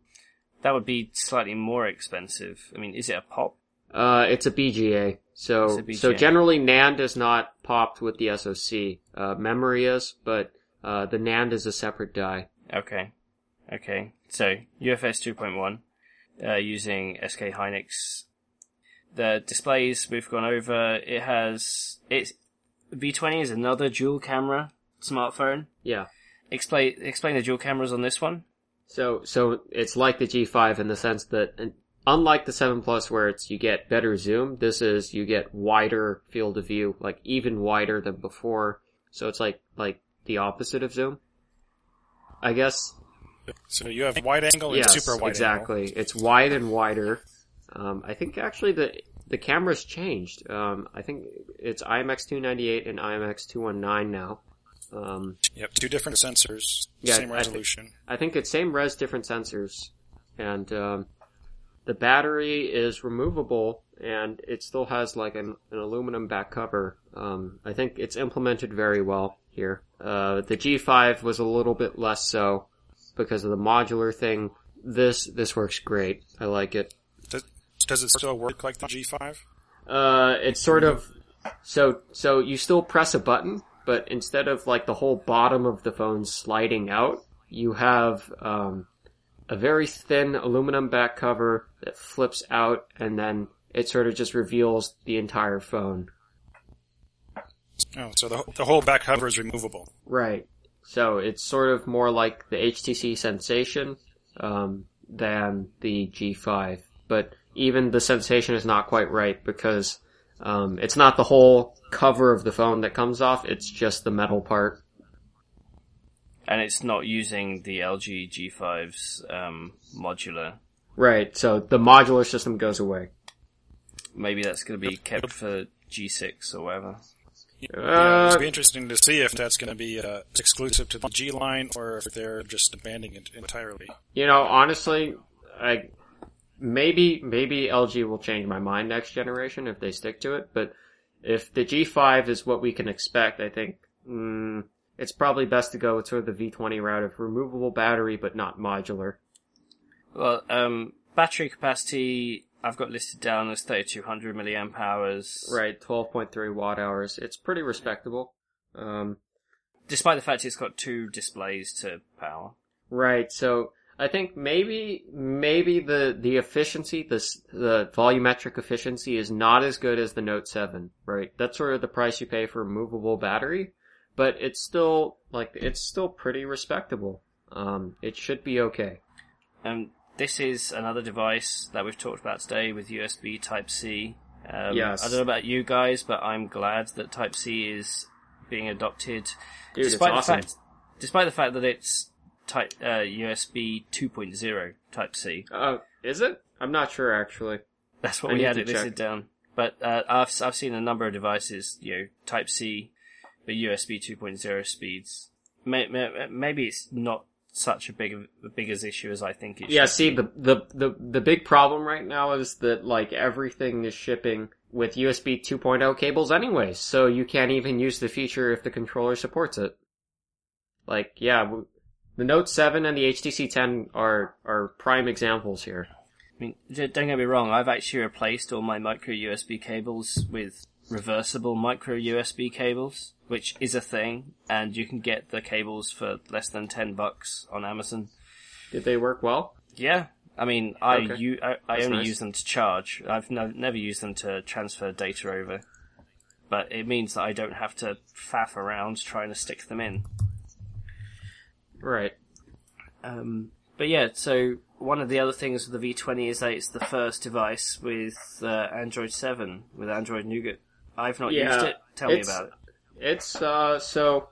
that would be slightly more expensive. I mean, is it a pop? Uh, it's a BGA. So, a so generally NAND is not popped with the SoC. Uh, memory is, but, uh, the NAND is a separate die. Okay, okay. So UFS two point one, uh, using SK Hynix. The displays we've gone over. It has it's V twenty is another dual camera smartphone. Yeah. Explain explain the dual cameras on this one. So, so it's like the G5 in the sense that, unlike the 7 Plus where it's, you get better zoom, this is, you get wider field of view, like even wider than before. So it's like, like the opposite of zoom. I guess So you have wide angle and yes, super wide exactly. It's wide and wider. Um, I think actually the the camera's changed. Um, I think it's IMX 298 and IMX 219 now. Um. Yep, two different sensors, Yeah, same I resolution. I think it's same res, different sensors, and um, the battery is removable, and it still has like an, an aluminum back cover. Um, I think it's implemented very well here. Uh, the G5 was a little bit less so because of the modular thing. This this works great. I like it. Does, it still work like the G5? Uh, it's sort of so so you still press a button, but instead of like the whole bottom of the phone sliding out, you have um, a very thin aluminum back cover that flips out, and then it sort of just reveals the entire phone. Oh, so the the whole back cover is removable. Right. So it's sort of more like the HTC Sensation um, than the G5, but even the Sensation is not quite right because um, it's not the whole cover of the phone that comes off; it's just the metal part. And it's not using the LG G5's um, modular. Right. So the modular system goes away. Maybe that's going to be kept for G6 or whatever. Yeah, Uh, it'll be interesting to see if that's going to be uh, exclusive to the G line or if they're just abandoning it entirely. You know, honestly, I maybe maybe LG will change my mind next generation if they stick to it. But if the G5 is what we can expect, I think mm, it's probably best to go with sort of the V20 route of removable battery but not modular. Well, um, battery capacity I've got listed down as 3200 milliamp hours. Right, 12.3 watt hours. It's pretty respectable. Um, Despite the fact it's got two displays to power. Right. So I think maybe maybe the the efficiency, the the volumetric efficiency is not as good as the Note 7. Right. That's sort of the price you pay for a movable battery, but it's still like it's still pretty respectable. Um, it should be okay. Um, this is another device that we've talked about today with USB Type C. Um, Yes. I don't know about you guys, but I'm glad that Type C is being adopted. Dude, despite awesome. the fact, despite the fact that it's type uh, USB 2.0 Type C. Uh, is it? I'm not sure actually. That's what I we had to it listed down. But uh, I've I've seen a number of devices, you know, Type C, but USB 2.0 speeds. May, may, maybe it's not such a big, a big as issue as I think it Yeah, should see, be. the, the, the, the big problem right now is that, like, everything is shipping with USB 2.0 cables anyways, so you can't even use the feature if the controller supports it. Like, yeah, the Note 7 and the HTC 10 are, are prime examples here. I mean, don't get me wrong, I've actually replaced all my micro USB cables with reversible micro USB cables, which is a thing, and you can get the cables for less than 10 bucks on Amazon. Did they work well? Yeah. I mean, I, Okay. u- I, I only nice. use them to charge. I've no- never used them to transfer data over. But it means that I don't have to faff around trying to stick them in. Right. Um, but yeah, so one of the other things with the V20 is that it's the first device with uh, Android 7, with Android Nougat. I've not Yeah, used it. Tell me about it. It's, uh, so,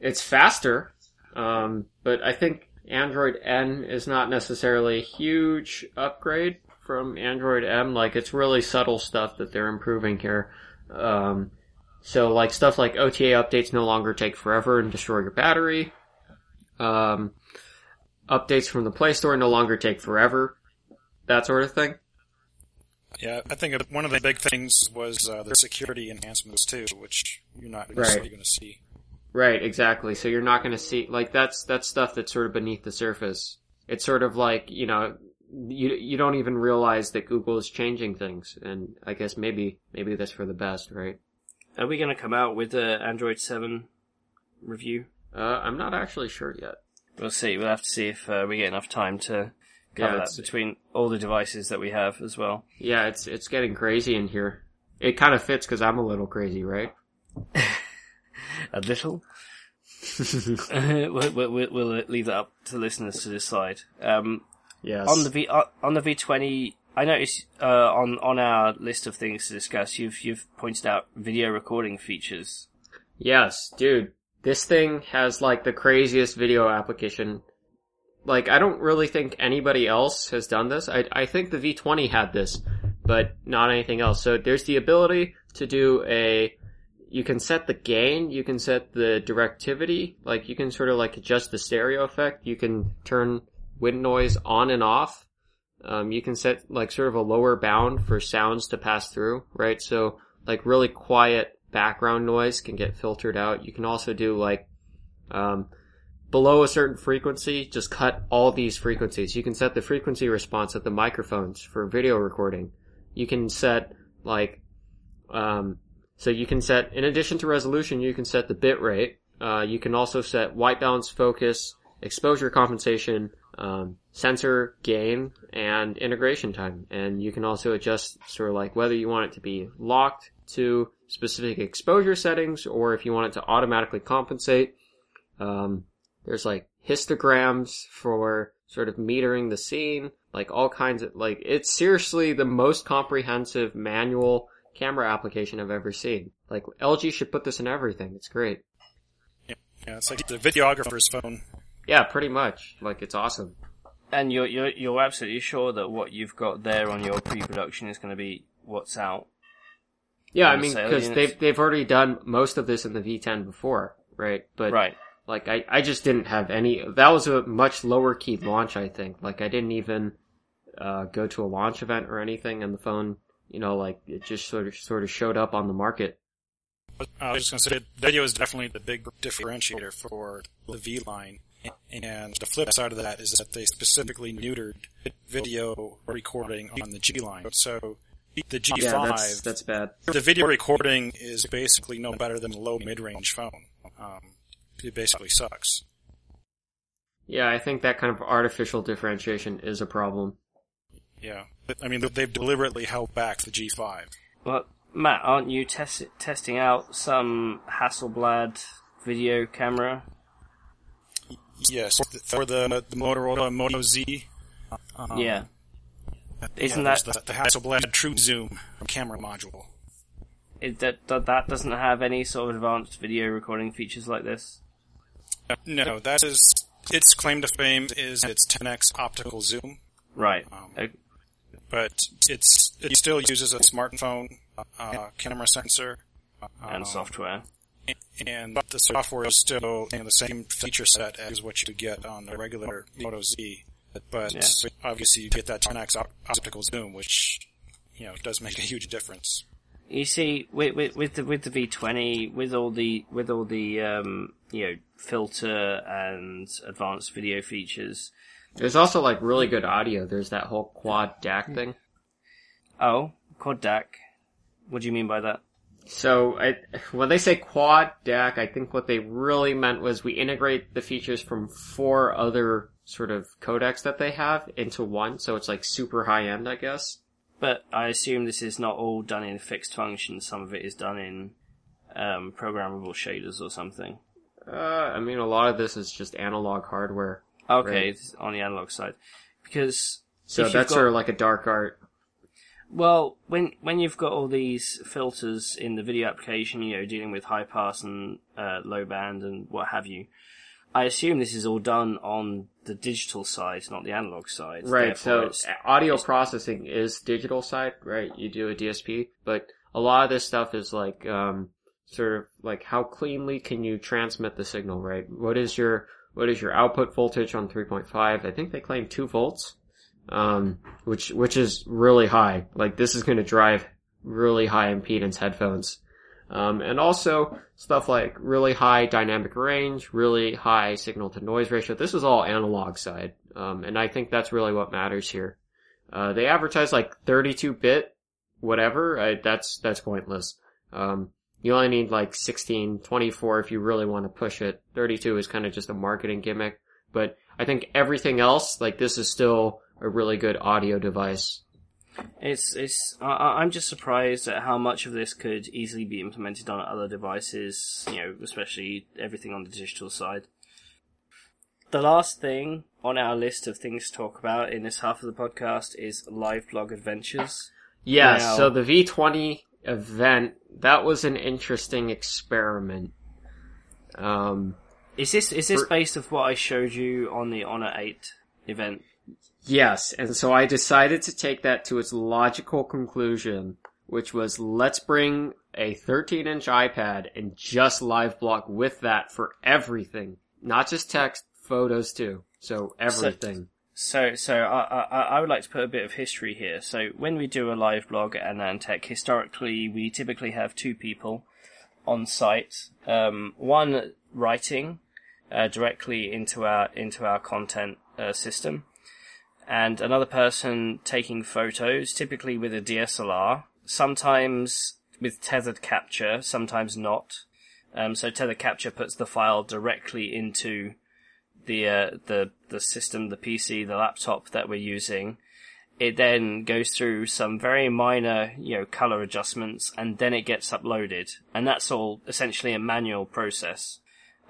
it's faster, um, but I think Android N is not necessarily a huge upgrade from Android M. Like, it's really subtle stuff that they're improving here. Um, so like stuff like OTA updates no longer take forever and destroy your battery. Um, updates from the Play Store no longer take forever. That sort of thing. Yeah, I think one of the big things was uh, the security enhancements too, which you're not necessarily Right. going to see. Right, exactly. So you're not going to see like that's that's stuff that's sort of beneath the surface. It's sort of like you know you you don't even realize that Google is changing things, and I guess maybe maybe that's for the best, right? Are we going to come out with the Android 7 review? Uh, I'm not actually sure yet. We'll see. We'll have to see if uh, we get enough time to cover Yeah, that between all the devices that we have as well. Yeah, it's it's getting crazy in here. It kind of fits because I'm a little crazy, right? A little. we'll, we'll, we'll leave that up to listeners to decide. Um, Yes. on the V uh, on the V20, I noticed uh, on on our list of things to discuss, you've you've pointed out video recording features. Yes, dude. This thing has like the craziest video application. Like, I don't really think anybody else has done this. I, I think the V20 had this, but not anything else. So there's the ability to do a, you can set the gain, you can set the directivity, like you can sort of like adjust the stereo effect, you can turn wind noise on and off. Um, you can set like sort of a lower bound for sounds to pass through, right? So like really quiet background noise can get filtered out. You can also do like, um, below a certain frequency, just cut all these frequencies. You can set the frequency response of the microphones for video recording. You can set like, um, so you can set, in addition to resolution, you can set the bit rate. Uh, you can also set white balance focus, exposure compensation, um, sensor gain, and integration time. And you can also adjust sort of like whether you want it to be locked to specific exposure settings or if you want it to automatically compensate. Um, there's like histograms for sort of metering the scene, like all kinds of, like, it's seriously the most comprehensive manual camera application I've ever seen. Like, LG should put this in everything. It's great. Yeah, it's like the videographer's phone. Yeah, pretty much. Like, it's awesome. And you're you're you're absolutely sure that what you've got there on your pre-production is going to be what's out. Yeah, I mean, because they've, they've already done most of this in the V10 before, right? But, right. like, I, I just didn't have any, that was a much lower key launch, I think. Like, I didn't even, uh, go to a launch event or anything, and the phone, you know, like, it just sort of, sort of showed up on the market. I was just going to say, video is definitely the big differentiator for the V line. And the flip side of that is that they specifically neutered video recording on the G line. So the G5, Yeah, that's, that's bad. the video recording is basically no better than a low mid-range phone. Um, it basically sucks. Yeah, I think that kind of artificial differentiation is a problem. Yeah. I mean, they've deliberately held back the G5. Well, Matt, aren't you test- testing out some Hasselblad video camera? Yes, for the, the Motorola Moto Z. Um, yeah. Isn't yeah, that, the, the Hasselblad True Zoom camera module? it, that that that doesn't have any sort of advanced video recording features like this? No, that is its claim to fame is its 10x optical zoom, Right. Um, Uh, but it's it still uses a smartphone uh, camera sensor and um, software. and the software is still in the same feature set as what you get on a regular Moto Z. But Yeah. obviously you get that 10x op- optical zoom, which you know does make a huge difference. You see, with, with, with the with the V20, with all the with all the um, you know filter and advanced video features. There's also like really good audio. There's that whole quad DAC thing. Oh, quad DAC. What do you mean by that? So I, when they say quad DAC, I think what they really meant was we integrate the features from four other sort of codecs that they have into one. So it's like super high end, I guess. But I assume this is not all done in fixed function. Some of it is done in um, programmable shaders or something. Uh, I mean, a lot of this is just analog hardware. Okay, Right. it's on the analog side, because So that's got- sort of like a dark art. well, when when you've got all these filters in the video application, you know, dealing with high pass and uh, low band and what have you, I assume this is all done on the digital side, not the analog side. Right, Therefore, so audio processing is digital side, right? You do a DSP, but a lot of this stuff is like, um, sort of like how cleanly can you transmit the signal, right? What is your, what is your output voltage on 3.5? I think they claim 2 volts, um, which, which is really high. Like this is gonna drive really high impedance headphones. Um, and also stuff like really high dynamic range, really high signal to noise ratio. This is all analog side. Um, and I think that's really what matters here. Uh, they advertise like 32 bit, whatever. I, that's, that's pointless. Um, you only need like 16, 24 if you really want to push it. 32 is kind of just a marketing gimmick. But I think everything else, like this is still a really good audio device. It's it's. I, I'm just surprised at how much of this could easily be implemented on other devices. You know, especially everything on the digital side. The last thing on our list of things to talk about in this half of the podcast is live blog adventures. Yeah, Now- so the V20 event, that was an interesting experiment. Um, Is this is this For- based of what I showed you on the Honor Eight event? Yes, and so I decided to take that to its logical conclusion, which was let's bring a 13 inch iPad and just live block with that for everything. Not just text, photos too. So everything. So, so I, I, I would like to put a bit of history here. So, when we do a live blog at AnandTech, historically, we typically have two people on site. Um, one writing uh, directly into our into our content uh, system, and another person taking photos, typically with a DSLR. Sometimes with tethered capture, sometimes not. Um, so tethered capture puts the file directly into the uh, the the system, the PC, the laptop that we're using. It then goes through some very minor, you know, color adjustments, and then it gets uploaded, and that's all essentially a manual process.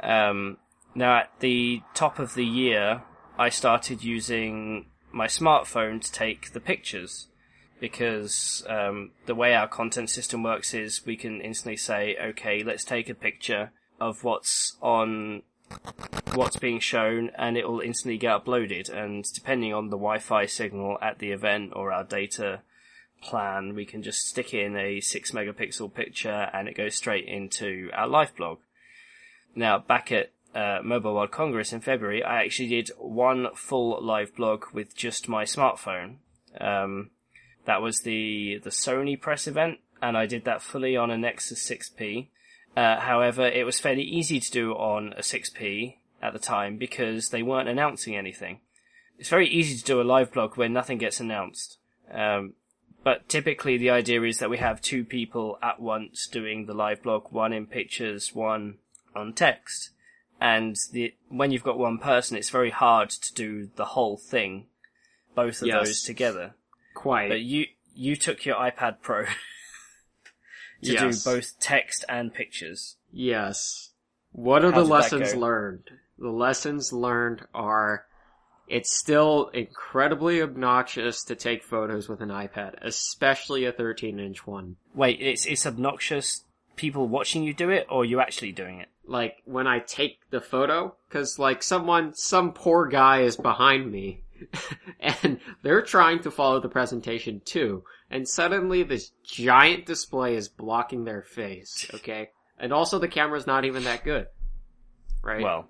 Um, now, at the top of the year, I started using my smartphone to take the pictures because um, the way our content system works is we can instantly say, okay, let's take a picture of what's on what's being shown and it will instantly get uploaded and depending on the Wi-Fi signal at the event or our data plan we can just stick in a 6 megapixel picture and it goes straight into our live blog. Now back at uh, Mobile World Congress in February I actually did one full live blog with just my smartphone. Um, that was the the Sony press event and I did that fully on a Nexus 6P. Uh, however, it was fairly easy to do on a 6P at the time because they weren't announcing anything. It's very easy to do a live blog when nothing gets announced. Um, but typically the idea is that we have two people at once doing the live blog, one in pictures, one on text. And the, when you've got one person, it's very hard to do the whole thing, both of Yes. those together. Quite. But you, you took your iPad Pro to Yes. do both text and pictures. Yes. What are How the lessons learned? The lessons learned are it's still incredibly obnoxious to take photos with an iPad, especially a 13 inch one. Wait, it's it's obnoxious people watching you do it, or you actually doing it? Like when I take the photo, cause like someone, some poor guy is behind me and they're trying to follow the presentation too. And suddenly this giant display is blocking their face, okay? and also the camera's not even that good, right? Well,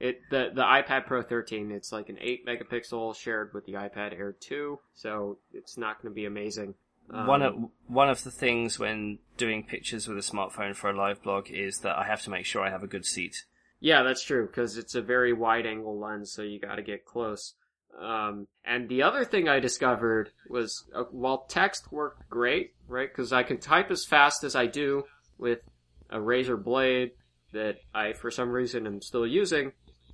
It the the iPad Pro 13, it's like an 8 megapixel shared with the iPad Air 2, so it's not going to be amazing. Um, one of one of the things when doing pictures with a smartphone for a live blog is that I have to make sure I have a good seat. Yeah, that's true because it's a very wide angle lens, so you got to get close. Um, and the other thing I discovered was uh, while text worked great, right? Because I can type as fast as I do with a Razer Blade that I, for some reason, am still using.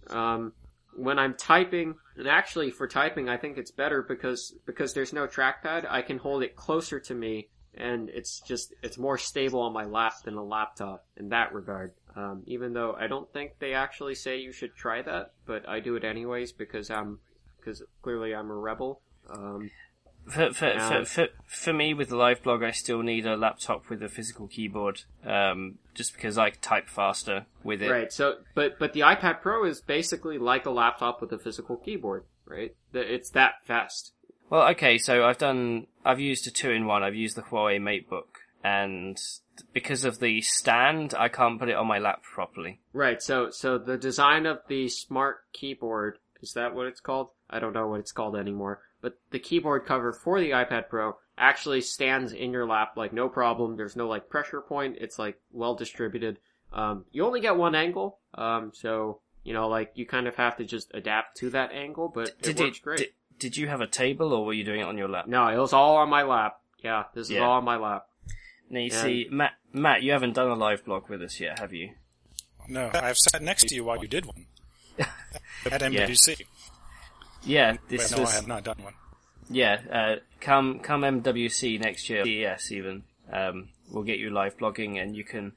Um, when I'm typing, and actually for typing, I think it's better because because there's no trackpad. I can hold it closer to me, and it's just it's more stable on my lap than a laptop in that regard. Um, even though I don't think they actually say you should try that, but I do it anyways because I'm because clearly I'm a rebel. Um, For for, for for for me with the live blog, I still need a laptop with a physical keyboard, um, just because I type faster with it. Right. So, but but the iPad Pro is basically like a laptop with a physical keyboard, right? It's that fast. Well, okay, so I've done, I've used a two-in-one. I've used the Huawei MateBook, and because of the stand, I can't put it on my lap properly. Right. So so the design of the smart keyboard is that what it's called? I don't know what it's called anymore. But the keyboard cover for the iPad Pro actually stands in your lap like no problem. There's no like pressure point. It's like well distributed. Um, you only get one angle. Um, so you know like you kind of have to just adapt to that angle, but it Did works it? great. Did, did you have a table, or were you doing it on your lap? No, it was all on my lap. Yeah, this is all on my lap. Now you Yeah. see, Matt, Matt, you haven't done a live blog with us yet, have you? No, I've sat next to you while you did one. At MWC. Yeah, this But no, was. I have not done one. Yeah, uh, come come MWC next year, CES even. Um, we'll get you live blogging, and you can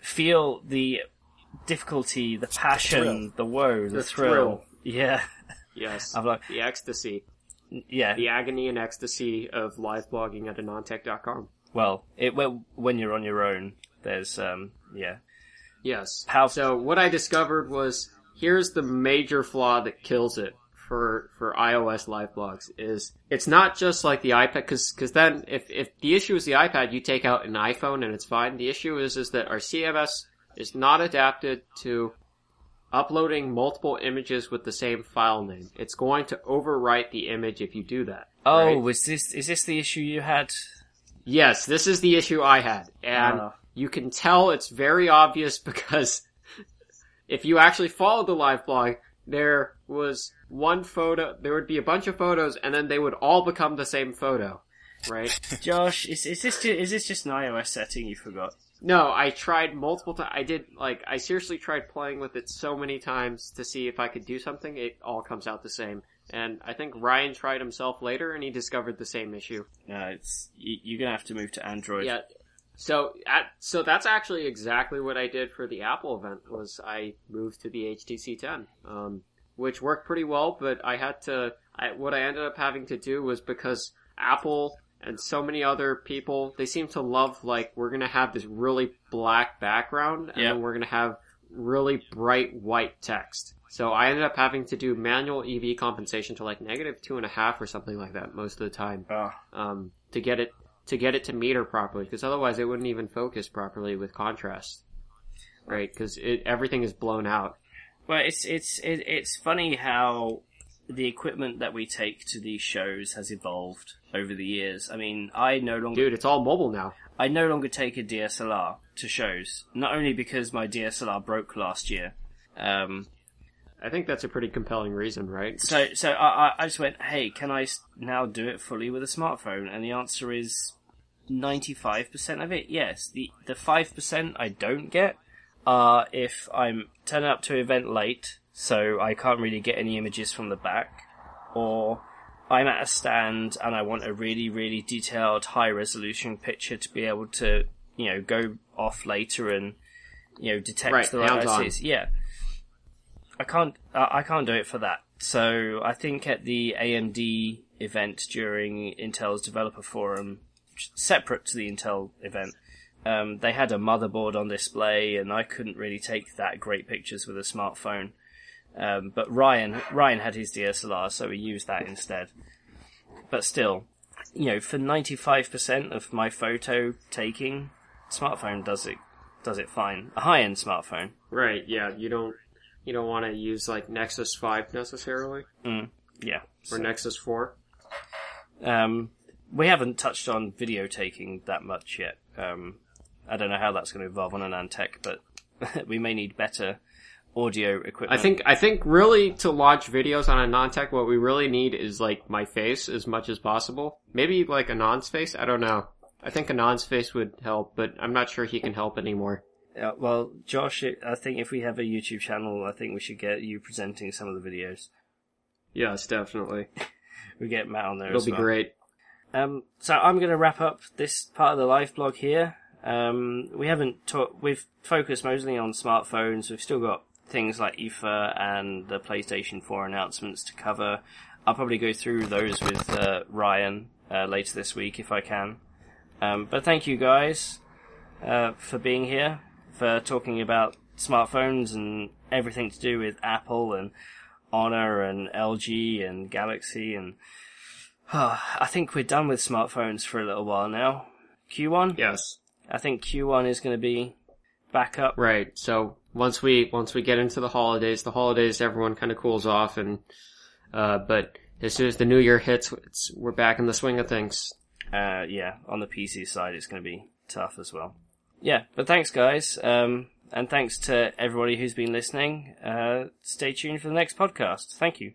feel the difficulty, the passion, thrill. the woe, the, The thrill. thrill. Yeah, Yes. I'm like, the ecstasy. yeah. The agony and ecstasy of live blogging at anandtech.com. Well, it well, when you're on your own, there's um, yeah, Yes. How- So what I discovered was here's the major flaw that kills it for for iOS live blogs is it's not just like the iPad because because then if if the issue is the iPad you take out an iPhone and it's fine. The issue is is that our CMS is not adapted to uploading multiple images with the same file name. It's going to overwrite the image if you do that. Oh, right? was this is this the issue you had? Yes, this is the issue I had. And Ah. you can tell it's very obvious because if you actually follow the live blog, there was one photo, there would be a bunch of photos and then they would all become the same photo. Right? Josh, is is this ju- is this just an iOS setting you forgot? no, I tried multiple times. I did, like, I seriously tried playing with it so many times to see if I could do something. It all comes out the same. And I think Ryan tried himself later and he discovered the same issue. No, it's you, you're gonna have to move to Android. Yeah. So at, so that's actually exactly what I did for the Apple event was I moved to the HTC 10, um, which worked pretty well. But I had to. I, what I ended up having to do was because Apple and so many other people they seem to love like we're gonna have this really black background and Yeah. then we're gonna have really bright white text. So I ended up having to do manual EV compensation to like negative two and a half or something like that most of the time Oh, um, to get it to get it to meter properly because otherwise it wouldn't even focus properly with contrast right because everything is blown out well, it's it's it, it's funny how the equipment that we take to these shows has evolved over the years. I mean, I no longer dude it's all mobile now I no longer take a DSLR to shows. Not only because my DSLR broke last year. Um, i think that's a pretty compelling reason right so so I, I- I just went, hey, can I now do it fully with a smartphone? And the answer is 95% of it, yes. The the 5% I don't get are if I'm turning up to an event late, so I can't really get any images from the back, or I'm at a stand and I want a really, really detailed, high resolution picture to be able to, you know, go off later and, you know, detect Right, the right. ICs. Yeah. I can't, I I can't do it for that. So I think at the AMD event during Intel's developer forum, separate to the Intel event, um, they had a motherboard on display and I couldn't really take that great pictures with a smartphone. Um, but Ryan, Ryan had his DSLR, so we used that instead. But still, you know, for 95% of my photo taking, smartphone does it does it fine. A high end smartphone. Right. Yeah. You don't you don't want to use like Nexus Five necessarily Mm, yeah. or Nexus Four. Um, we haven't touched on video taking that much yet. Um, I don't know how that's going to evolve on AnandTech, but we may need better audio equipment. I think I think really to launch videos on AnandTech, what we really need is like my face as much as possible. Maybe like a Anand's face. I don't know. I think Anand's face would help, but I'm not sure he can help anymore. Yeah, well, Josh, I think if we have a YouTube channel, I think we should get you presenting some of the videos. Yes, definitely. We get Matt on there It'll be well. great. Um, so I'm going to wrap up this part of the live blog here. Um, we haven't talked. We've focused mostly on smartphones. We've still got things like IFA and the PlayStation 4 announcements to cover. I'll probably go through those with uh, Ryan uh, later this week if I can. Um, but thank you guys uh, for being here, for talking about smartphones and everything to do with Apple and Honor and LG and Galaxy and I think we're done with smartphones for a little while now. Q1? Yes. I think Q1 is going to be back up. Right. So once we once we get into the holidays, the holidays everyone kind of cools off, and uh, but as soon as the new year hits, it's, we're back in the swing of things. Uh, yeah, on the PC side, it's going to be tough as well. Yeah, but thanks guys, um, and thanks to everybody who's been listening. Uh, stay tuned for the next podcast. Thank you.